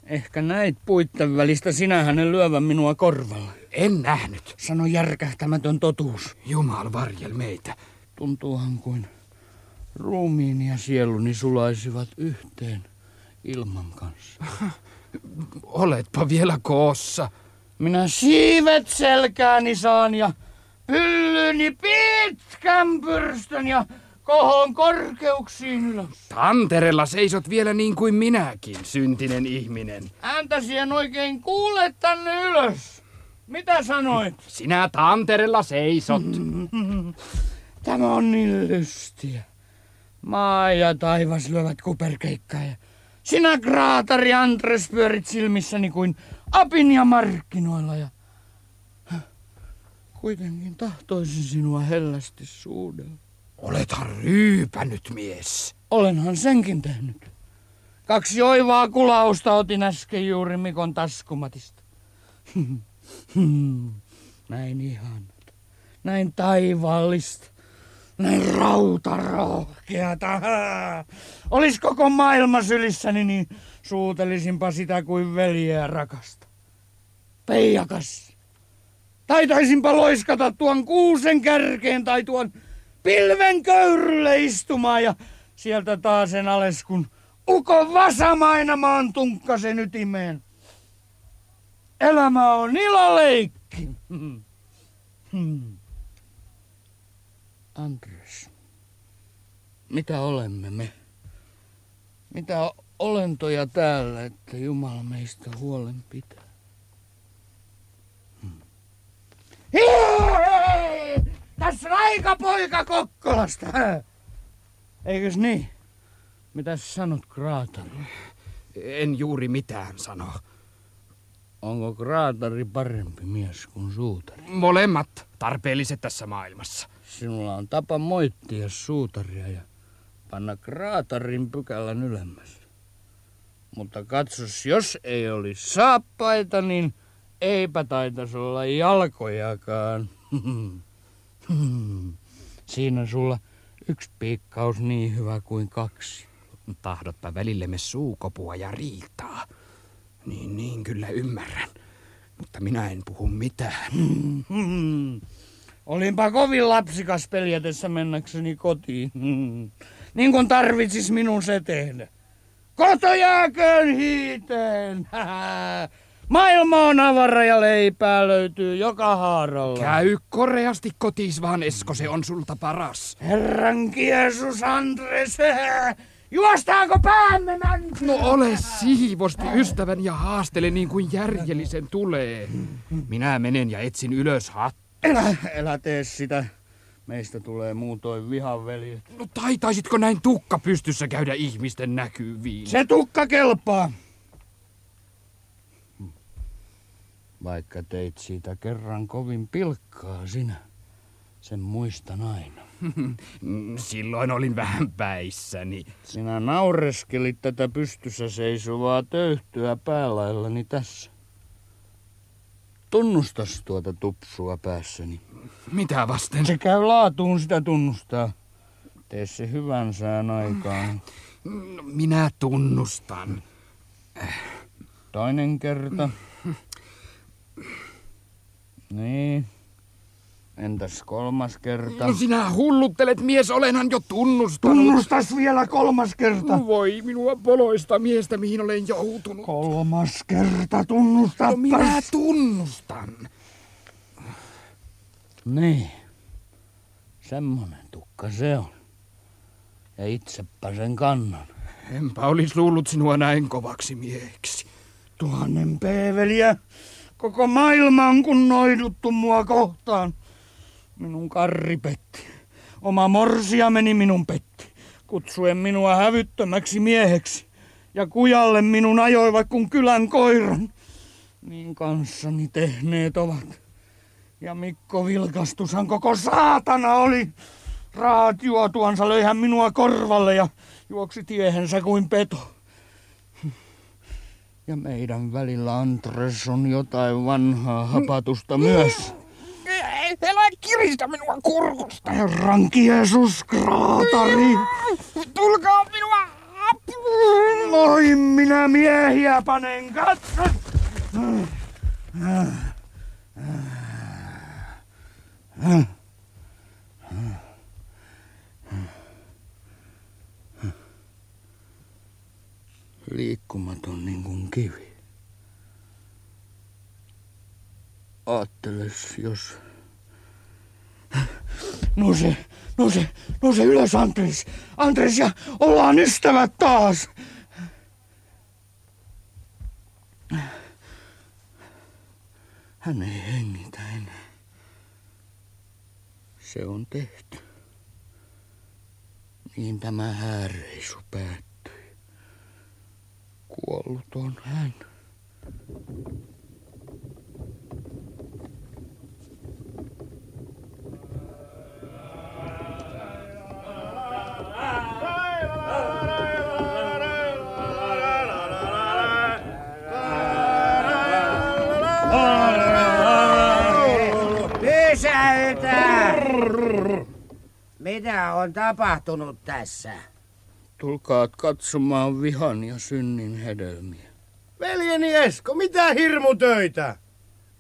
Speaker 1: Ehkä näit puitten välistä sinä hänen lyövän minua korvalla.
Speaker 11: En nähnyt.
Speaker 1: Sano järkähtämätön totuus.
Speaker 11: Jumal varjel meitä.
Speaker 1: Tuntuuhan kuin ruumiini ja sieluni sulaisivat yhteen ilman kanssa.
Speaker 11: Oletpa vielä koossa.
Speaker 1: Minä siivet selkääni saan ja pyllyni pitkän pyrstön ja kohon korkeuksiin ylös.
Speaker 11: Tanterella seisot vielä niin kuin minäkin, syntinen ihminen.
Speaker 1: Ääntäsi en oikein kuule tänne ylös. Mitä sanoit? *laughs*
Speaker 11: Sinä tanterella seisot. *laughs*
Speaker 1: Tämä on niin lystiä. Maa ja taivas lyövät kuperkeikkaa ja sinä kraatari Andres pyörit silmissäni kuin apinia markkinoilla ja kuitenkin tahtoisin sinua hellästi suudella.
Speaker 11: Olethan ryypänyt mies.
Speaker 1: Olenhan senkin tehnyt. Kaksi oivaa kulausta otin äsken juuri Mikon taskumatista. *laughs* Näin ihanat. Näin taivaallista. Näin rautarohkeata. Olis koko maailma sylissäni, niin suutelisinpa sitä kuin veljeä rakasta. Peijakas. Taitaisinpa loiskata tuon kuusen kärkeen tai tuon pilven köyrylle istumaan ja sieltä taas sen ales kun ukon vasamaina maan tunkkasen ytimeen. Elämä on iloleikki. Hmm. Andres, mitä olemme me? Mitä olentoja täällä, että Jumala meistä huolen pitää? Hmm. Hei! Tässä on aika poika Kokkolasta. Eikös niin? Mitäs sanot kraatari?
Speaker 11: En juuri mitään sano.
Speaker 1: Onko kraatari parempi mies kuin suutari?
Speaker 11: Molemmat tarpeelliset tässä maailmassa.
Speaker 1: Sinulla on tapa moittia suutaria ja panna kraatarin pykälän ylemmäs. Mutta katsos, jos ei olisi saappaita, niin eipä taitaisi olla jalkojakaan. Siinä sulla yksi piikkaus niin hyvä kuin kaksi.
Speaker 11: Tahdotpa välillemme suukopua ja riitaa. Niin, niin, kyllä ymmärrän. Mutta minä en puhu mitään.
Speaker 1: Olinpa kovin lapsikas peljätessä mennäkseni kotiin. Niin kuin tarvitsis minun se tehdä. Koto hiiteen. *laughs* Maailma on avara ja leipää löytyy joka haaralla.
Speaker 11: Käy koreasti kotis vaan, Esko, se on sulta paras.
Speaker 1: Herran Jeesus Andres, juostaanko päämme mäntyä?
Speaker 11: No ole siivosti ystävän ja haastele niin kuin järjellisen tulee. Minä menen ja etsin ylös hattu.
Speaker 1: Elä, elä tee sitä. Meistä tulee muutoin vihanveljet.
Speaker 11: No taitaisitko näin tukka pystyssä käydä ihmisten näkyviin?
Speaker 1: Se tukka kelpaa. Vaikka teit siitä kerran kovin pilkkaa sinä, sen muistan aina. *laughs*
Speaker 11: Silloin olin vähän päissäni.
Speaker 1: Sinä naureskelit tätä pystyssä seisovaa töyhtyä päälaillani tässä. Tunnustas tuota tupsua päässäni.
Speaker 11: Mitä vasten?
Speaker 1: Se käy laatuun sitä tunnustaa. Tee se hyvän sään aikaan.
Speaker 11: No, minä tunnustan.
Speaker 1: Toinen kerta. Niin. Entäs kolmas kerta?
Speaker 11: No sinä hulluttelet, mies, olenhan jo tunnustanut.
Speaker 1: Tunnustas vielä kolmas kerta.
Speaker 11: Voi minua poloista miestä, mihin olen joutunut.
Speaker 1: Kolmas kerta tunnusta.
Speaker 11: No minä tunnustan.
Speaker 1: Niin. Semmonen tukka se on. Ja itsepä sen kannan.
Speaker 11: Enpä olis luullut sinua näin kovaksi mieheksi.
Speaker 1: Tuhannen peeveliä. Koko maailma on kunnoiduttu mua kohtaan. Minun karri petti. Oma morsia meni minun petti, kutsuen minua hävyttömäksi mieheksi. Ja kujalle minun ajoivat kuin kylän koiran. Niin kanssani tehneet ovat. Ja Mikko Vilkastushan koko saatana oli. Raat juotuansa löi hän minua korvalle ja juoksi tiehensä kuin peto. Ja meidän välillä Andres on jotain vanhaa hapatusta myös.
Speaker 11: Älä kiristä minua kurkusta.
Speaker 1: Herran Jeesus, kraatari.
Speaker 11: Tulkaa minua apuun.
Speaker 1: Moi, minä miehiä panen, katso. Liikkumaton niin kuin kivi. Aatteles, jos... Nouse, nouse, nouse ylös, Andres. Andres, ja ollaan ystävät taas. Hän ei hengitä enää. Se on tehty. Niin tämä hääreisu päättyi. Kuollut on hän.
Speaker 6: Pysäytä! Mitä on tapahtunut tässä?
Speaker 1: Tulkaat katsomaan vihan ja synnin hedelmiä.
Speaker 12: Veljeni Esko, mitä hirmutöitä?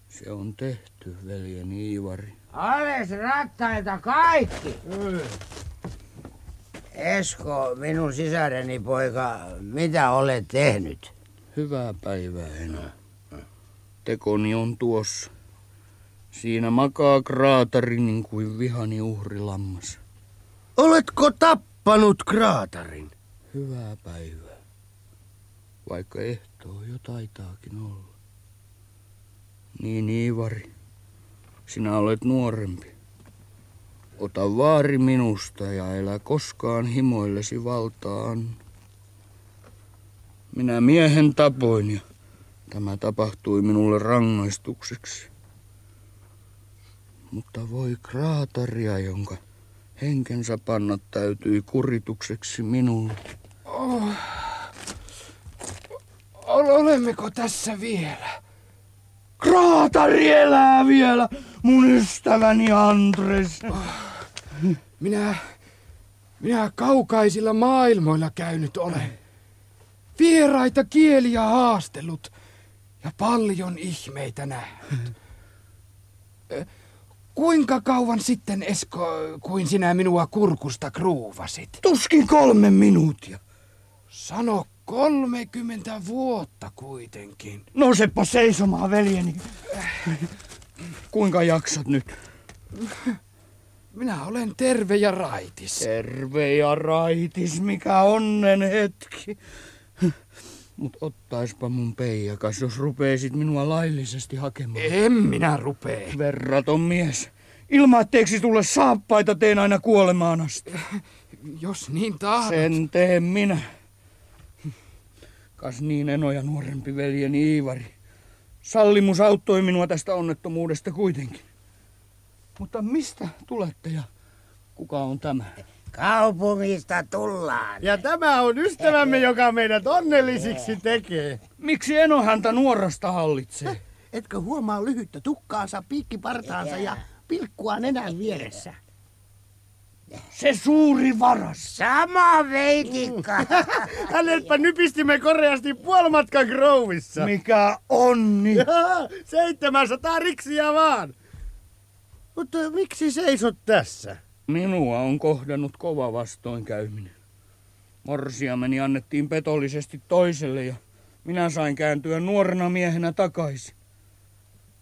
Speaker 1: Se on tehty, veljeni Iivari.
Speaker 6: Ales rattaita kaikki. Esko, minun sisareni poika, mitä olet tehnyt?
Speaker 1: Hyvää päivää enää. Tekoni on tuossa. Siinä makaa kraatari niin kuin vihani uhrilammas.
Speaker 5: Oletko tappanut kraatarin?
Speaker 1: Hyvää päivää. Vaikka ehtoo jo taitaakin olla. Niin Iivari, sinä olet nuorempi. Ota vaari minusta ja elä koskaan himoillesi valtaan. Minä miehen tapoin ja tämä tapahtui minulle rangaistukseksi. Mutta voi kraataria, jonka henkensä panna täytyi kuritukseksi minulle.
Speaker 11: Oh. Olemmeko tässä vielä?
Speaker 1: Kraatari elää vielä, mun ystäväni Andres.
Speaker 11: Minä, minä kaukaisilla maailmoilla käynyt olen. Vieraita kieliä haastellut ja paljon ihmeitä nähnyt. Kuinka kauan sitten, Esko, kuin sinä minua kurkusta kruuvasit?
Speaker 1: Tuskin kolme minuuttia.
Speaker 11: Sano kolmekymmentä vuotta kuitenkin.
Speaker 1: Nousepa seisomaan, veljeni. Kuinka jaksat nyt?
Speaker 11: Minä olen terve ja raitis.
Speaker 1: Terve ja raitis, mikä onnen hetki. Mut ottaispa mun peijakas, jos rupeesit minua laillisesti hakemaan.
Speaker 11: En minä rupee.
Speaker 1: Verraton mies. Ilmaatteeksi tulle saappaita teen aina kuolemaan asti.
Speaker 11: Jos niin tahdot.
Speaker 1: Sen teen minä. Kas niin enoja nuorempi veljeni Iivari. Sallimus auttoi minua tästä onnettomuudesta kuitenkin. Mutta mistä tulette ja kuka on tämä?
Speaker 6: Kaupungista tullaan.
Speaker 5: Ja tämä on ystävämme, joka meidät onnellisiksi tekee.
Speaker 1: Miksi eno häntä nuorasta hallitsee?
Speaker 13: Etkö huomaa lyhyttä tukkaansa, piikkipartaansa ja pilkkua nenän vieressä?
Speaker 1: Se suuri varas.
Speaker 6: Sama veitikka. *laughs*
Speaker 5: Hänetpä nypistimme koreasti puolimatkan Grovissa.
Speaker 1: Mikä onni. *laughs*
Speaker 5: 700 riksiä vaan. Mutta miksi seisot tässä?
Speaker 1: Minua on kohdannut kova vastoinkäyminen. Morsiameni annettiin petollisesti toiselle ja minä sain kääntyä nuorena miehenä takaisin.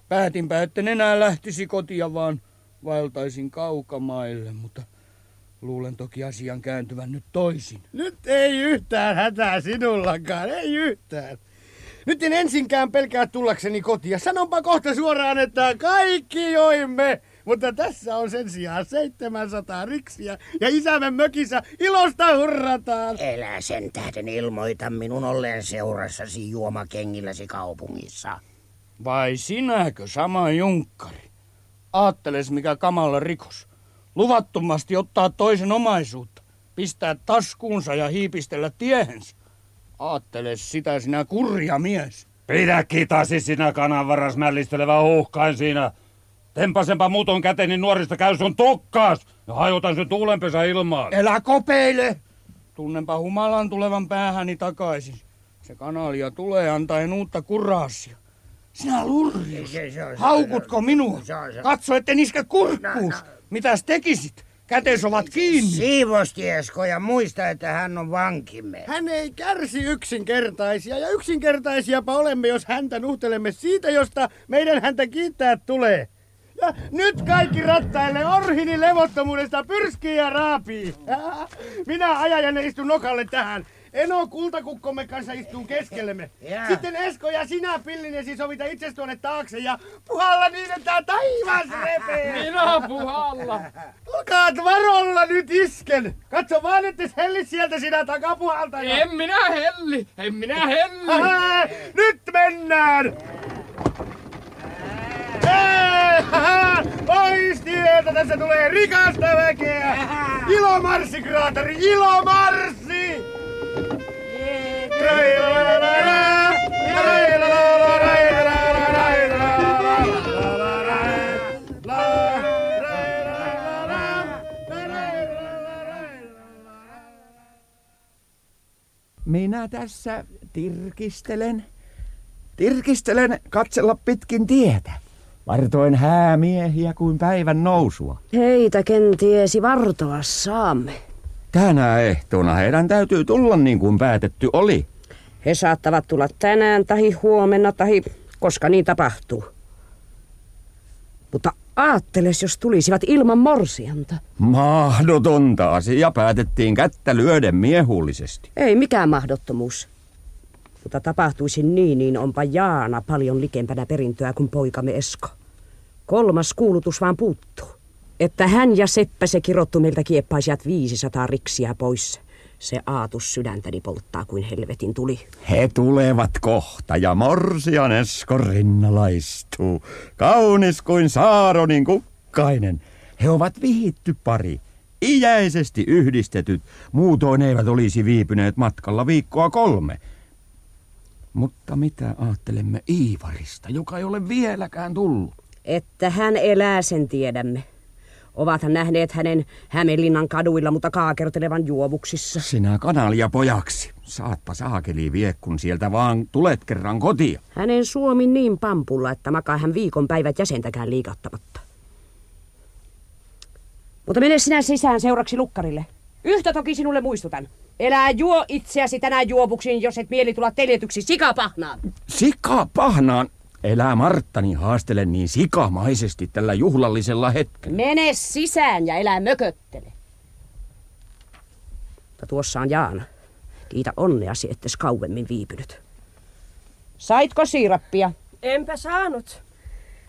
Speaker 1: Päätinpä, etten enää lähtisi kotia, vaan vaeltaisin kaukamaille, mutta luulen toki asian kääntyvän nyt toisin.
Speaker 5: Nyt ei yhtään hätää sinullakaan, ei yhtään. Nyt en ensinkään pelkää tullakseni kotia. Sanonpa kohta suoraan, että kaikki joimme mutta tässä on sen sijaan 700 riksiä ja isämme mökissä ilosta hurrataan.
Speaker 6: Elä sen tähden ilmoita minun olleen seurassasi juomakengilläsi kaupungissa.
Speaker 1: Vai sinäkö sama junkkari? Aatteles mikä kamala rikos. Luvattomasti ottaa toisen omaisuutta, pistää taskuunsa ja hiipistellä tiehensä. Aatteles sitä sinä kurja mies.
Speaker 7: Pidä kitasi sinä kananvaras mällistelevä uhkain siinä. Tempasenpa muuton käteni nuorista käy sun tukkaas ja hajotan sen tuulenpesä ilmaan.
Speaker 1: Elä kopeile! Tunnenpa humalan tulevan päähäni takaisin. Se kanalia tulee antaen uutta kuraasia. Sinä lurjus! Haukutko minua? Katso, etten iske kurkkuun. Mitäs tekisit? Kätes ovat kiinni.
Speaker 6: Siivosti Esko ja muista, että hän on vankimme.
Speaker 5: Hän ei kärsi yksinkertaisia ja yksinkertaisiapa olemme, jos häntä nuhtelemme siitä, josta meidän häntä kiittää tulee. Ja nyt kaikki rattaille orhini levottomuudesta pyrskii ja raapii. *laughs* Minä ajan ja ne istun nokalle tähän. Eno kultakukkomme kanssa istuu keskellemme. Ja. Sitten Esko ja sinä pillinesi sovita itse tuonne taakse ja puhalla niin, että taivas repee. *laughs*
Speaker 11: Minä puhalla.
Speaker 5: Olkaat varolla nyt isken. Katso vaan, että helli sieltä sinä takapuhalta.
Speaker 11: En minä helli, en minä helli.
Speaker 5: Aha, nyt mennään. Pois tieltä, tässä tulee rikasta väkeä! Ilomarssi, kraatari, ilomarssi!
Speaker 14: Minä tässä tirkistelen. Tirkistelen katsella pitkin tietä. Vartoin häämiehiä kuin päivän nousua.
Speaker 15: Heitä kentiesi vartoa saamme.
Speaker 14: Tänä ehtoona heidän täytyy tulla niin kuin päätetty oli.
Speaker 15: He saattavat tulla tänään tahi huomenna tahi koska niin tapahtuu. Mutta aatteles, jos tulisivat ilman morsianta.
Speaker 14: Mahdotonta asia päätettiin kättä lyöden miehullisesti.
Speaker 15: Ei mikään mahdottomuus. Mutta tapahtuisi niin, niin onpa Jaana paljon likempänä perintöä kuin poikamme Esko. Kolmas kuulutus vaan puuttuu. Että hän ja Seppä se kirottu meiltä kieppaisivat 500 riksiä pois. Se aatus sydäntäni polttaa kuin helvetin tuli.
Speaker 14: He tulevat kohta ja morsian Esko rinnalla istuu. Kaunis kuin Saaronin kukkainen. He ovat vihitty pari. Iäisesti yhdistetyt. Muutoin eivät olisi viipyneet matkalla viikkoa kolme. Mutta mitä ajattelemme Iivarista, joka ei ole vieläkään tullut?
Speaker 15: Että hän elää, sen tiedämme. Ovathan nähneet hänen Hämeenlinnan kaduilla, mutta kaakertelevan juovuksissa.
Speaker 14: Sinä kanalia pojaksi. Saatpa saakeli vie, kun sieltä vaan tulet kerran kotia.
Speaker 15: Hänen suomi niin pampulla, että makaa hän viikon päivät jäsentäkään liikattamatta. Mutta mene sinä sisään seuraksi lukkarille. Yhtä toki sinulle muistutan. Elää juo itseäsi tänään juovuksiin, jos et mieli tulla teljetyksi sikapahnaan.
Speaker 14: Sika Elää Marttani haastele niin sikamaisesti tällä juhlallisella hetkellä.
Speaker 15: Mene sisään ja elää mököttele. Mutta tuossa on Jaana. Kiitä onneasi, ettes kauemmin viipynyt. Saitko siirappia?
Speaker 16: Enpä saanut.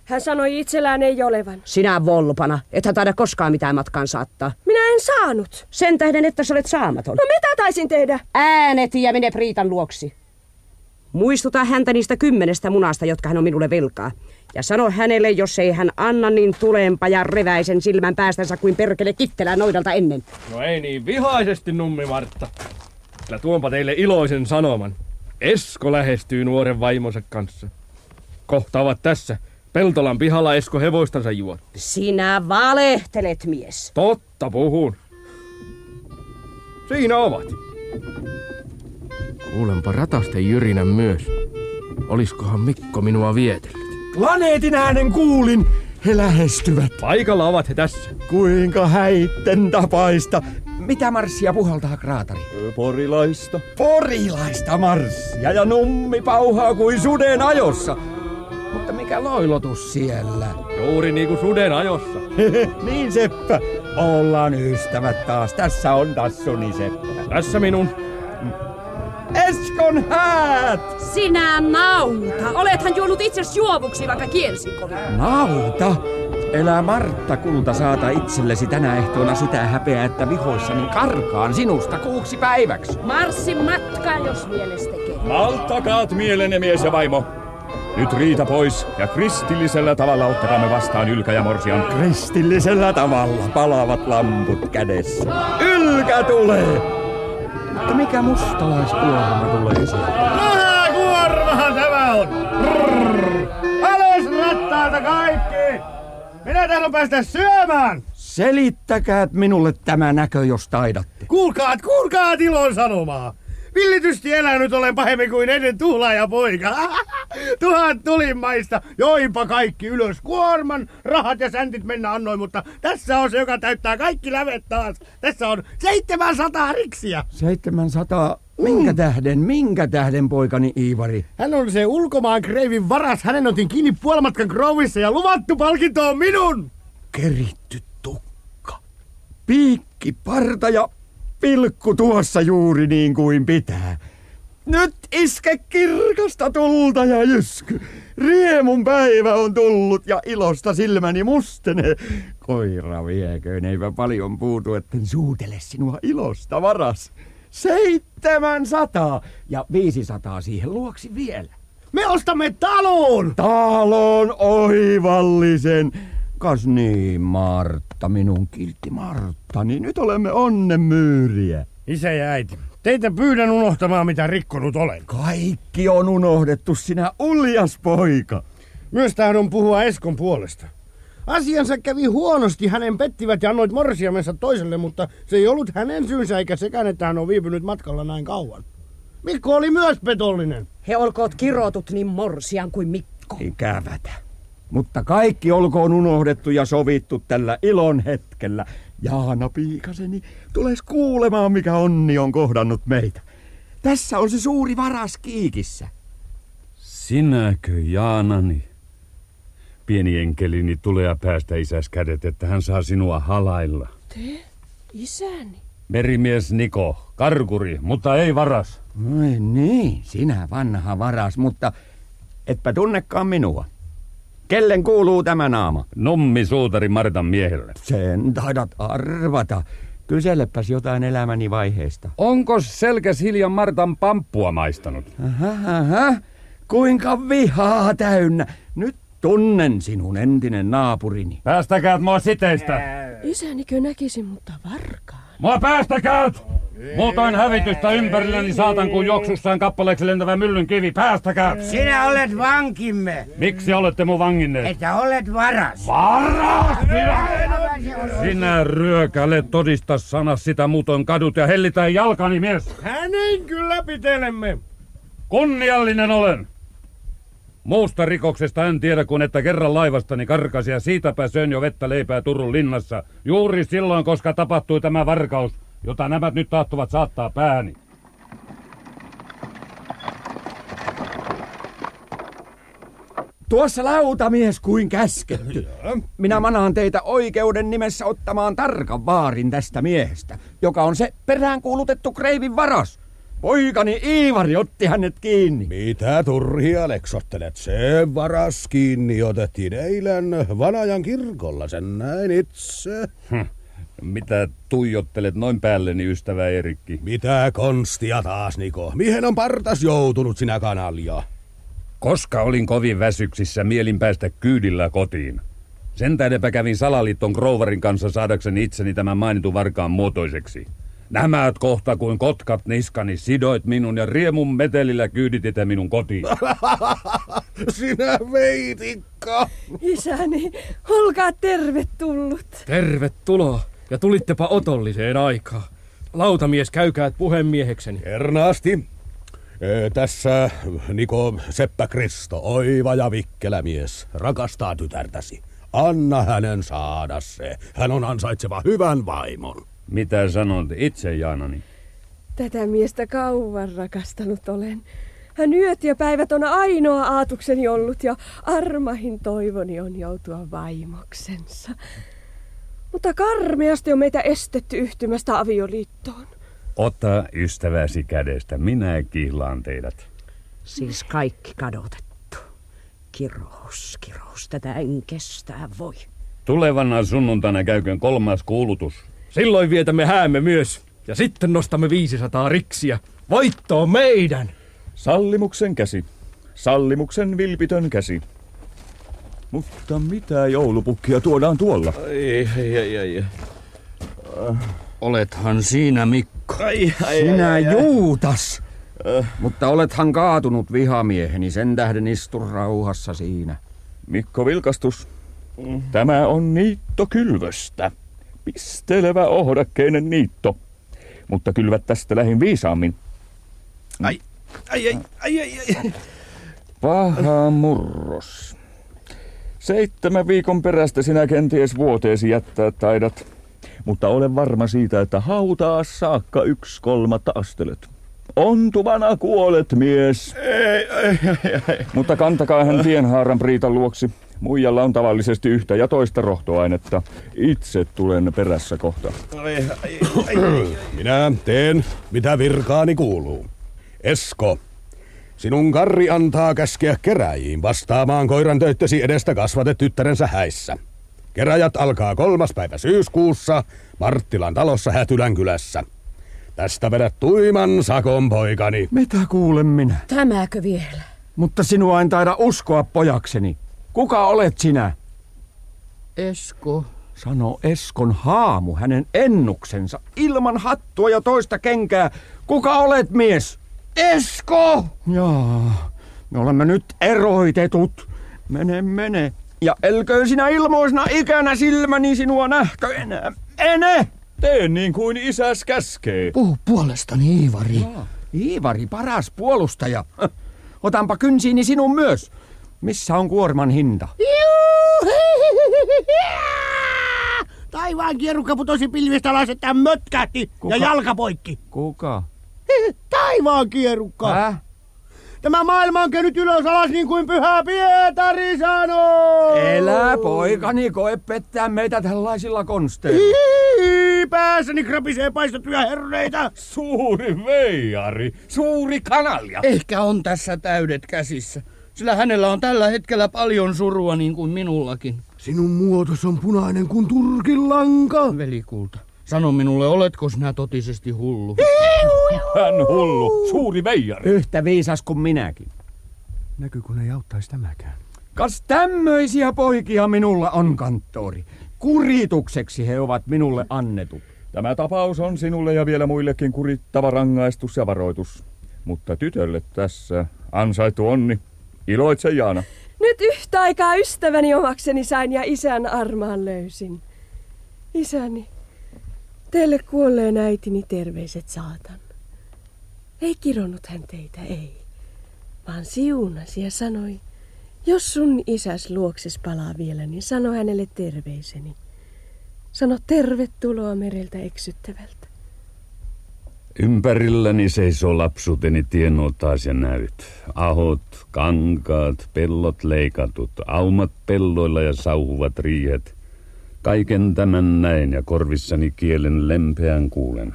Speaker 16: Hän sanoi itsellään ei olevan.
Speaker 15: Sinä volpana, ethän taida koskaan mitään matkaan saattaa.
Speaker 16: Minä en saanut.
Speaker 15: Sen tähden, että sä olet saamaton.
Speaker 16: No mitä taisin tehdä?
Speaker 15: Äänet ja mene Priitan luoksi. Muistuta häntä niistä kymmenestä munasta, jotka hän on minulle velkaa. Ja sano hänelle, jos ei hän anna, niin tuleenpa ja reväisen silmän päästänsä kuin perkele kittelää noidalta ennen.
Speaker 10: No ei niin vihaisesti, nummi Martta. Kyllä tuonpa teille iloisen sanoman. Esko lähestyy nuoren vaimonsa kanssa. Kohta ovat tässä. Peltolan pihalla Esko hevoistansa juotti.
Speaker 15: Sinä valehtelet, mies.
Speaker 10: Totta puhun. Siinä ovat. Kuulenpa ratasten jyrinän myös. Oliskohan Mikko minua vietellyt?
Speaker 14: Planeetin äänen kuulin. He lähestyvät.
Speaker 10: Paikalla ovat he tässä.
Speaker 14: Kuinka häitten tapaista. Mitä marssia puhaltaa kraatari?
Speaker 17: Porilaista.
Speaker 14: Porilaista marssia ja nummi pauhaa kuin suden ajossa. Mutta mikä loilotus siellä?
Speaker 10: Juuri niin kuin suden ajossa.
Speaker 14: niin Seppä, ollaan ystävät taas. Tässä on tassuni Seppä.
Speaker 10: Tässä minun.
Speaker 14: Eskon häät!
Speaker 16: Sinä nauta! Olethan juonut itse juovuksi, vaikka kielsin kovin.
Speaker 14: Nauta? Elää Martta kulta saata itsellesi tänä ehtoona sitä häpeää, että vihoissani karkaan sinusta kuuksi päiväksi.
Speaker 16: Marssi matkaa, jos mieles tekee.
Speaker 17: Malttakaat mielenne mies ja vaimo. Nyt riita pois ja kristillisellä tavalla ottakaamme vastaan Ylkä ja Morsian.
Speaker 14: Kristillisellä tavalla palavat lamput kädessä. Ylkä tulee! Mutta mikä mustalaiskuorma tulee sieltä?
Speaker 5: Rahakuormahan tämä on! Brrr. Alas rattaalta kaikki! Minä tahdon päästä syömään!
Speaker 14: Selittäkää minulle tämä näkö, jos taidatte.
Speaker 5: Kuulkaat, kuulkaat ilon sanomaa! Villitysti elänyt olen pahemmin kuin ennen tuhlaaja poika. *laughs* Tuhat tulimaista, joipa kaikki ylös. Kuorman, rahat ja säntit mennä annoin, mutta tässä on se, joka täyttää kaikki lävet taas. Tässä on 700 riksiä.
Speaker 14: 700? Minkä tähden, minkä tähden poikani Iivari?
Speaker 5: Hän on se ulkomaan kreivin varas. Hänen otin kiinni puolimatkan krovissa ja luvattu palkinto on minun.
Speaker 14: Keritty tukka. Piikki, parta ja pilkku tuossa juuri niin kuin pitää. Nyt iske kirkasta tulta ja jysky. Riemun päivä on tullut ja ilosta silmäni mustenee. Koira vieköön, eipä paljon puutu, etten suutele sinua ilosta varas. Seitsemän sataa ja viisisataa siihen luoksi vielä.
Speaker 5: Me ostamme talon!
Speaker 14: Talon oivallisen. Kas niin, Martta, minun kiltti Martta, niin nyt olemme onnenmyyriä.
Speaker 5: Isä ja äiti, teitä pyydän unohtamaan, mitä rikkonut olen.
Speaker 14: Kaikki on unohdettu, sinä uljas poika.
Speaker 5: Myös tahdon puhua Eskon puolesta. Asiansa kävi huonosti, hänen pettivät ja annoit morsiamensa toiselle, mutta se ei ollut hänen syynsä eikä sekään, että hän on viipynyt matkalla näin kauan. Mikko oli myös petollinen.
Speaker 15: He olkoot kirotut niin morsian kuin Mikko.
Speaker 14: Ikävätä. Mutta kaikki olkoon unohdettu ja sovittu tällä ilon hetkellä. Jaana piikaseni, tules kuulemaan mikä onni on kohdannut meitä. Tässä on se suuri varas kiikissä.
Speaker 7: Sinäkö, Jaanani? Pieni enkelini tulee päästä isäs kädet, että hän saa sinua halailla.
Speaker 16: Te? Isäni?
Speaker 7: Merimies Niko, karkuri, mutta ei varas.
Speaker 14: Ai niin, sinä vanha varas, mutta etpä tunnekaan minua. Kellen kuuluu tämä naama?
Speaker 7: Nummi suutari Martan miehelle.
Speaker 14: Sen taidat arvata. Kyselepäs jotain elämäni vaiheesta.
Speaker 7: Onko selkäs hiljan Martan pamppua maistanut?
Speaker 14: Aha, aha. Kuinka vihaa täynnä. Nyt tunnen sinun entinen naapurini.
Speaker 7: Päästäkää mua siteistä.
Speaker 16: Isänikö näkisi mutta varkaan?
Speaker 7: Mua päästäkäät! Muutoin hävitystä ympärilläni saatan kuin joksussaan kappaleeksi lentävä myllyn kivi. Päästäkää!
Speaker 6: Sinä olet vankimme.
Speaker 7: Miksi olette mun vanginneet?
Speaker 6: Että olet varas.
Speaker 7: Varas! Sinä, sinä ryökäle todista sana sitä muutoin kadut ja hellitään jalkani mies.
Speaker 12: Hänen kyllä pitelemme.
Speaker 7: Kunniallinen olen. Muusta rikoksesta en tiedä kuin että kerran laivastani karkasi ja siitäpä söin jo vettä leipää Turun linnassa. Juuri silloin, koska tapahtui tämä varkaus, jota nämä nyt tahtovat saattaa pääni.
Speaker 14: Tuossa lautamies kuin käsketty. Minä manaan teitä oikeuden nimessä ottamaan tarkan vaarin tästä miehestä, joka on se peräänkuulutettu kreivin varas. Poikani Iivari otti hänet kiinni.
Speaker 2: Mitä turhia leksottelet? Se varas kiinni otettiin eilen Vanajan kirkolla, sen näin itse.
Speaker 7: Hm. Mitä tuijottelet noin päälleni, ystävä Erikki?
Speaker 2: Mitä konstia taas, Niko? Mihin on partas joutunut sinä kanalja?
Speaker 7: Koska olin kovin väsyksissä, mielin päästä kyydillä kotiin. Sen tähdenpä kävin salaliiton Groverin kanssa saadakseni itseni tämän mainitun varkaan muotoiseksi. Nämä kohta kuin kotkat niskani sidoit minun ja riemun metelillä kyydititte minun kotiin. *laughs*
Speaker 2: Sinä veitikka.
Speaker 16: Isäni, olkaa tervetullut.
Speaker 10: Tervetuloa. Ja tulittepa otolliseen aikaan. Lautamies, käykäät puhemiehekseni.
Speaker 2: Kernaasti. Tässä Niko Seppä Kristo, oiva ja vikkelä mies, rakastaa tytärtäsi. Anna hänen saada se. Hän on ansaitseva hyvän vaimon.
Speaker 7: Mitä sanot itse, Jaanani?
Speaker 16: Tätä miestä kauan rakastanut olen. Hän yöt ja päivät on ainoa aatukseni ollut ja armahin toivoni on joutua vaimoksensa. Mutta karmeasti on meitä estetty yhtymästä avioliittoon.
Speaker 7: Ota ystäväsi kädestä, minä kihlaan teidät.
Speaker 15: Siis kaikki kadotettu. Kirous, kirous, tätä en kestää voi.
Speaker 7: Tulevana sunnuntaina käyköön kolmas kuulutus.
Speaker 10: Silloin vietämme häämme myös. Ja sitten nostamme 500 riksiä. Voitto on meidän!
Speaker 17: Sallimuksen käsi. Sallimuksen vilpitön käsi. Mutta mitä joulupukkia tuodaan tuolla?
Speaker 1: Ei, ei, ei, ei. Uh, olethan siinä, Mikko.
Speaker 14: Ai, ai, Sinä ai, ai, Juutas. Uh. Mutta olethan kaatunut vihamieheni, sen tähden istu rauhassa siinä.
Speaker 17: Mikko Vilkastus, tämä on niitto kylvöstä. Pistelevä ohdakkeinen niitto. Mutta kylvät tästä lähin viisaammin.
Speaker 1: Ai, ai, ai, ai, ai, ai.
Speaker 17: Paha murros. Seitsemän viikon perästä sinä kenties vuoteesi jättää taidat. Mutta olen varma siitä, että hautaa saakka yksi kolmatta astelet. Ontuvana kuolet, mies.
Speaker 1: Ei, ei, ei, ei.
Speaker 17: Mutta kantakaa hän tienhaaran Priitan luoksi. Muijalla on tavallisesti yhtä ja toista rohtoainetta. Itse tulen perässä kohta.
Speaker 2: Ai, ai, ai, ai. *clears throat* Minä teen, mitä virkaani kuuluu. Esko, sinun karri antaa käskeä keräjiin vastaamaan koiran töittesi edestä kasvatet tyttärensä häissä. Keräjät alkaa kolmas päivä syyskuussa Marttilan talossa Hätylän kylässä. Tästä vedät tuiman sakon poikani.
Speaker 14: Mitä kuulen minä?
Speaker 16: Tämäkö vielä?
Speaker 14: Mutta sinua en taida uskoa pojakseni. Kuka olet sinä?
Speaker 1: Esko.
Speaker 14: Sano Eskon haamu, hänen ennuksensa, ilman hattua ja toista kenkää. Kuka olet mies?
Speaker 1: Esko!
Speaker 14: Jaa, me olemme nyt eroitetut. Mene, mene. Ja elköön sinä ilmoisena ikänä silmäni sinua nähkö enää. Ene!
Speaker 17: Tee niin kuin isäs käskee.
Speaker 1: Puhu puolestani, Iivari.
Speaker 14: Jaa, Iivari, paras puolustaja. Otanpa kynsiini sinun myös. Missä on kuorman hinta? *laughs*
Speaker 12: Taivaan kierukka putosi pilvistä alas, että mötkähti
Speaker 14: Kuka?
Speaker 12: ja jalka poikki.
Speaker 14: Kuka? *laughs*
Speaker 12: Taivaan kierukka.
Speaker 14: Häh?
Speaker 12: Tämä maailma on käynyt ylös alas niin kuin pyhä Pietari sanoo.
Speaker 14: Elä poikani, koe pettää meitä tällaisilla konsteilla.
Speaker 12: Päässäni krapisee paistettuja herneitä.
Speaker 7: Suuri veijari, suuri kanalja.
Speaker 1: Ehkä on tässä täydet käsissä, sillä hänellä on tällä hetkellä paljon surua niin kuin minullakin.
Speaker 12: Sinun muotos on punainen kuin turkin lanka.
Speaker 1: Velikulta, sano minulle, oletko sinä totisesti hullu?
Speaker 7: Hän hullu, suuri veijari.
Speaker 14: Yhtä viisas kuin minäkin.
Speaker 12: Näky kun ei auttaisi tämäkään.
Speaker 14: Kas tämmöisiä poikia minulla on, kanttori. Kuritukseksi he ovat minulle annetut.
Speaker 17: Tämä tapaus on sinulle ja vielä muillekin kurittava rangaistus ja varoitus. Mutta tytölle tässä ansaittu onni. Iloitse Jaana.
Speaker 16: Nyt yhtä aikaa ystäväni omakseni sain ja isän armaan löysin. Isäni, teille kuolleen äitini terveiset saatan. Ei kironnut hän teitä, ei. Vaan siunasi ja sanoi, jos sun isäs luokses palaa vielä, niin sano hänelle terveiseni. Sano tervetuloa mereltä eksyttävältä.
Speaker 7: Ympärilläni seisoo lapsuuteni tienootaas ja näyt. Ahot, kankaat, pellot leikatut, aumat pelloilla ja sauhuvat riihet. Kaiken tämän näen ja korvissani kielen lempeän kuulen.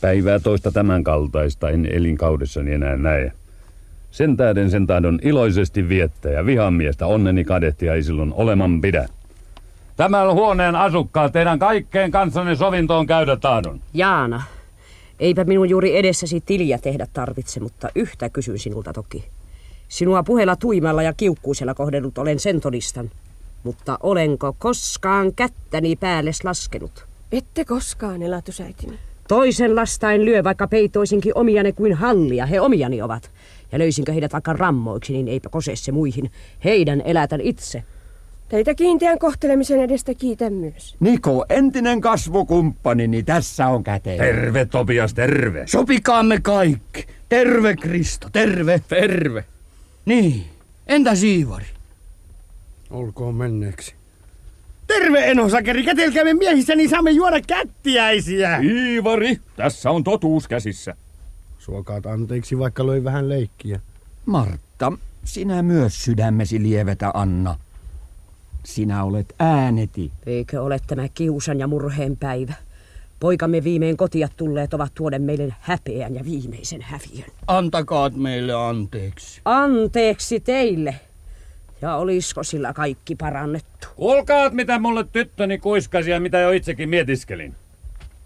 Speaker 7: Päivää toista tämän kaltaista en elinkaudessani enää näe. Sen tähden sen tahdon iloisesti viettää ja vihamiestä onneni kadehtia ei silloin oleman pidä. Tämän huoneen asukkaat teidän kaikkeen kanssanne sovintoon käydä tahdon.
Speaker 15: Jaana, eipä minun juuri edessäsi tiliä tehdä tarvitse, mutta yhtä kysyn sinulta toki. Sinua puheella tuimalla ja kiukkuisella kohdellut olen sen todistan. Mutta olenko koskaan kättäni päälles laskenut?
Speaker 16: Ette koskaan, elatusäitini.
Speaker 15: Toisen lastain lyö, vaikka peitoisinkin omiane kuin hallia. He omiani ovat. Ja löysinkö heidät vaikka rammoiksi, niin eipä kose se muihin. Heidän elätän itse.
Speaker 16: Teitä kiinteän kohtelemisen edestä kiitän myös.
Speaker 14: Niko, entinen kasvukumppani, niin tässä on käteen.
Speaker 7: Terve Topias, terve.
Speaker 1: Sopikaamme kaikki. Terve Kristo, terve.
Speaker 10: Terve.
Speaker 1: Niin, entä Siivari?
Speaker 12: Olkoon menneeksi. Terve Enosakeri, kätelkäämme miehissä, niin saamme juoda kättiäisiä.
Speaker 17: Iivari, tässä on totuus käsissä.
Speaker 12: Suokaat anteeksi, vaikka löi vähän leikkiä.
Speaker 14: Martta, sinä myös sydämesi lievetä anna. Sinä olet ääneti.
Speaker 15: Eikö ole tämä kiusan ja murheen päivä? Poikamme viimein kotia tulleet ovat tuoden meille häpeän ja viimeisen häviön.
Speaker 1: Antakaat meille anteeksi.
Speaker 15: Anteeksi teille. Ja olisiko sillä kaikki parannettu?
Speaker 7: Kuulkaat, mitä mulle tyttöni kuiskasi ja mitä jo itsekin mietiskelin.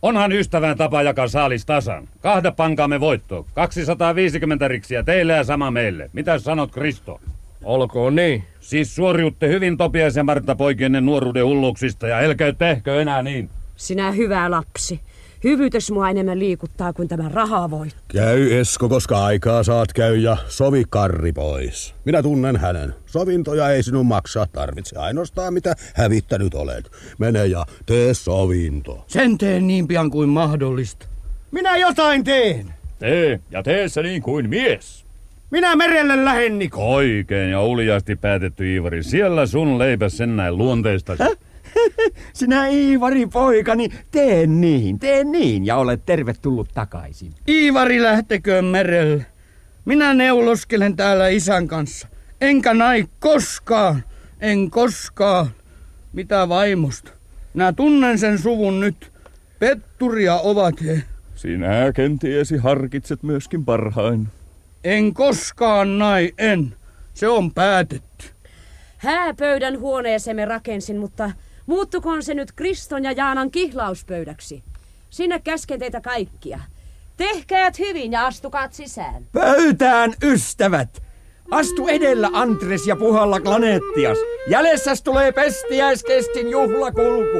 Speaker 7: Onhan ystävän tapa jakaa saalis tasan. Kahda pankaamme voittoa. 250 riksiä teille ja sama meille. Mitä sanot, Kristo?
Speaker 10: Olkoon niin.
Speaker 7: Siis suoriutte hyvin Topias ja Martta poikienne nuoruuden hulluksista ja älkää tehkö enää niin.
Speaker 15: Sinä hyvä lapsi. Hyvyytes mua enemmän liikuttaa kuin tämä raha voi.
Speaker 2: Käy Esko, koska aikaa saat käy ja sovi karri pois. Minä tunnen hänen. Sovintoja ei sinun maksaa tarvitse. Ainoastaan mitä hävittänyt olet. Mene ja tee sovinto.
Speaker 1: Sen teen niin pian kuin mahdollista.
Speaker 12: Minä jotain teen.
Speaker 17: Tee, ja tee se niin kuin mies.
Speaker 12: Minä merelle lähen, Niko.
Speaker 7: Oikein ja uljaasti päätetty Iivari. Siellä sun leipä sen näin luonteista. *laughs*
Speaker 14: Sinä Iivari poikani, tee niin, tee niin ja olet tervetullut takaisin.
Speaker 1: Iivari lähteköön merelle. Minä neuloskelen täällä isän kanssa. Enkä nai koskaan, en koskaan. Mitä vaimosta? Minä tunnen sen suvun nyt. Petturia ovat he.
Speaker 17: Sinä kentiesi harkitset myöskin parhain.
Speaker 1: En koskaan nai, en. Se on päätetty.
Speaker 15: Hääpöydän huoneeseemme rakensin, mutta muuttukoon se nyt Kriston ja Jaanan kihlauspöydäksi. Sinne käsken teitä kaikkia. Tehkäät hyvin ja astukaat sisään.
Speaker 14: Pöytään, ystävät! Astu edellä Andres ja puhalla Glanettias. Jäljessäs tulee pestiäiskestin juhlakulku.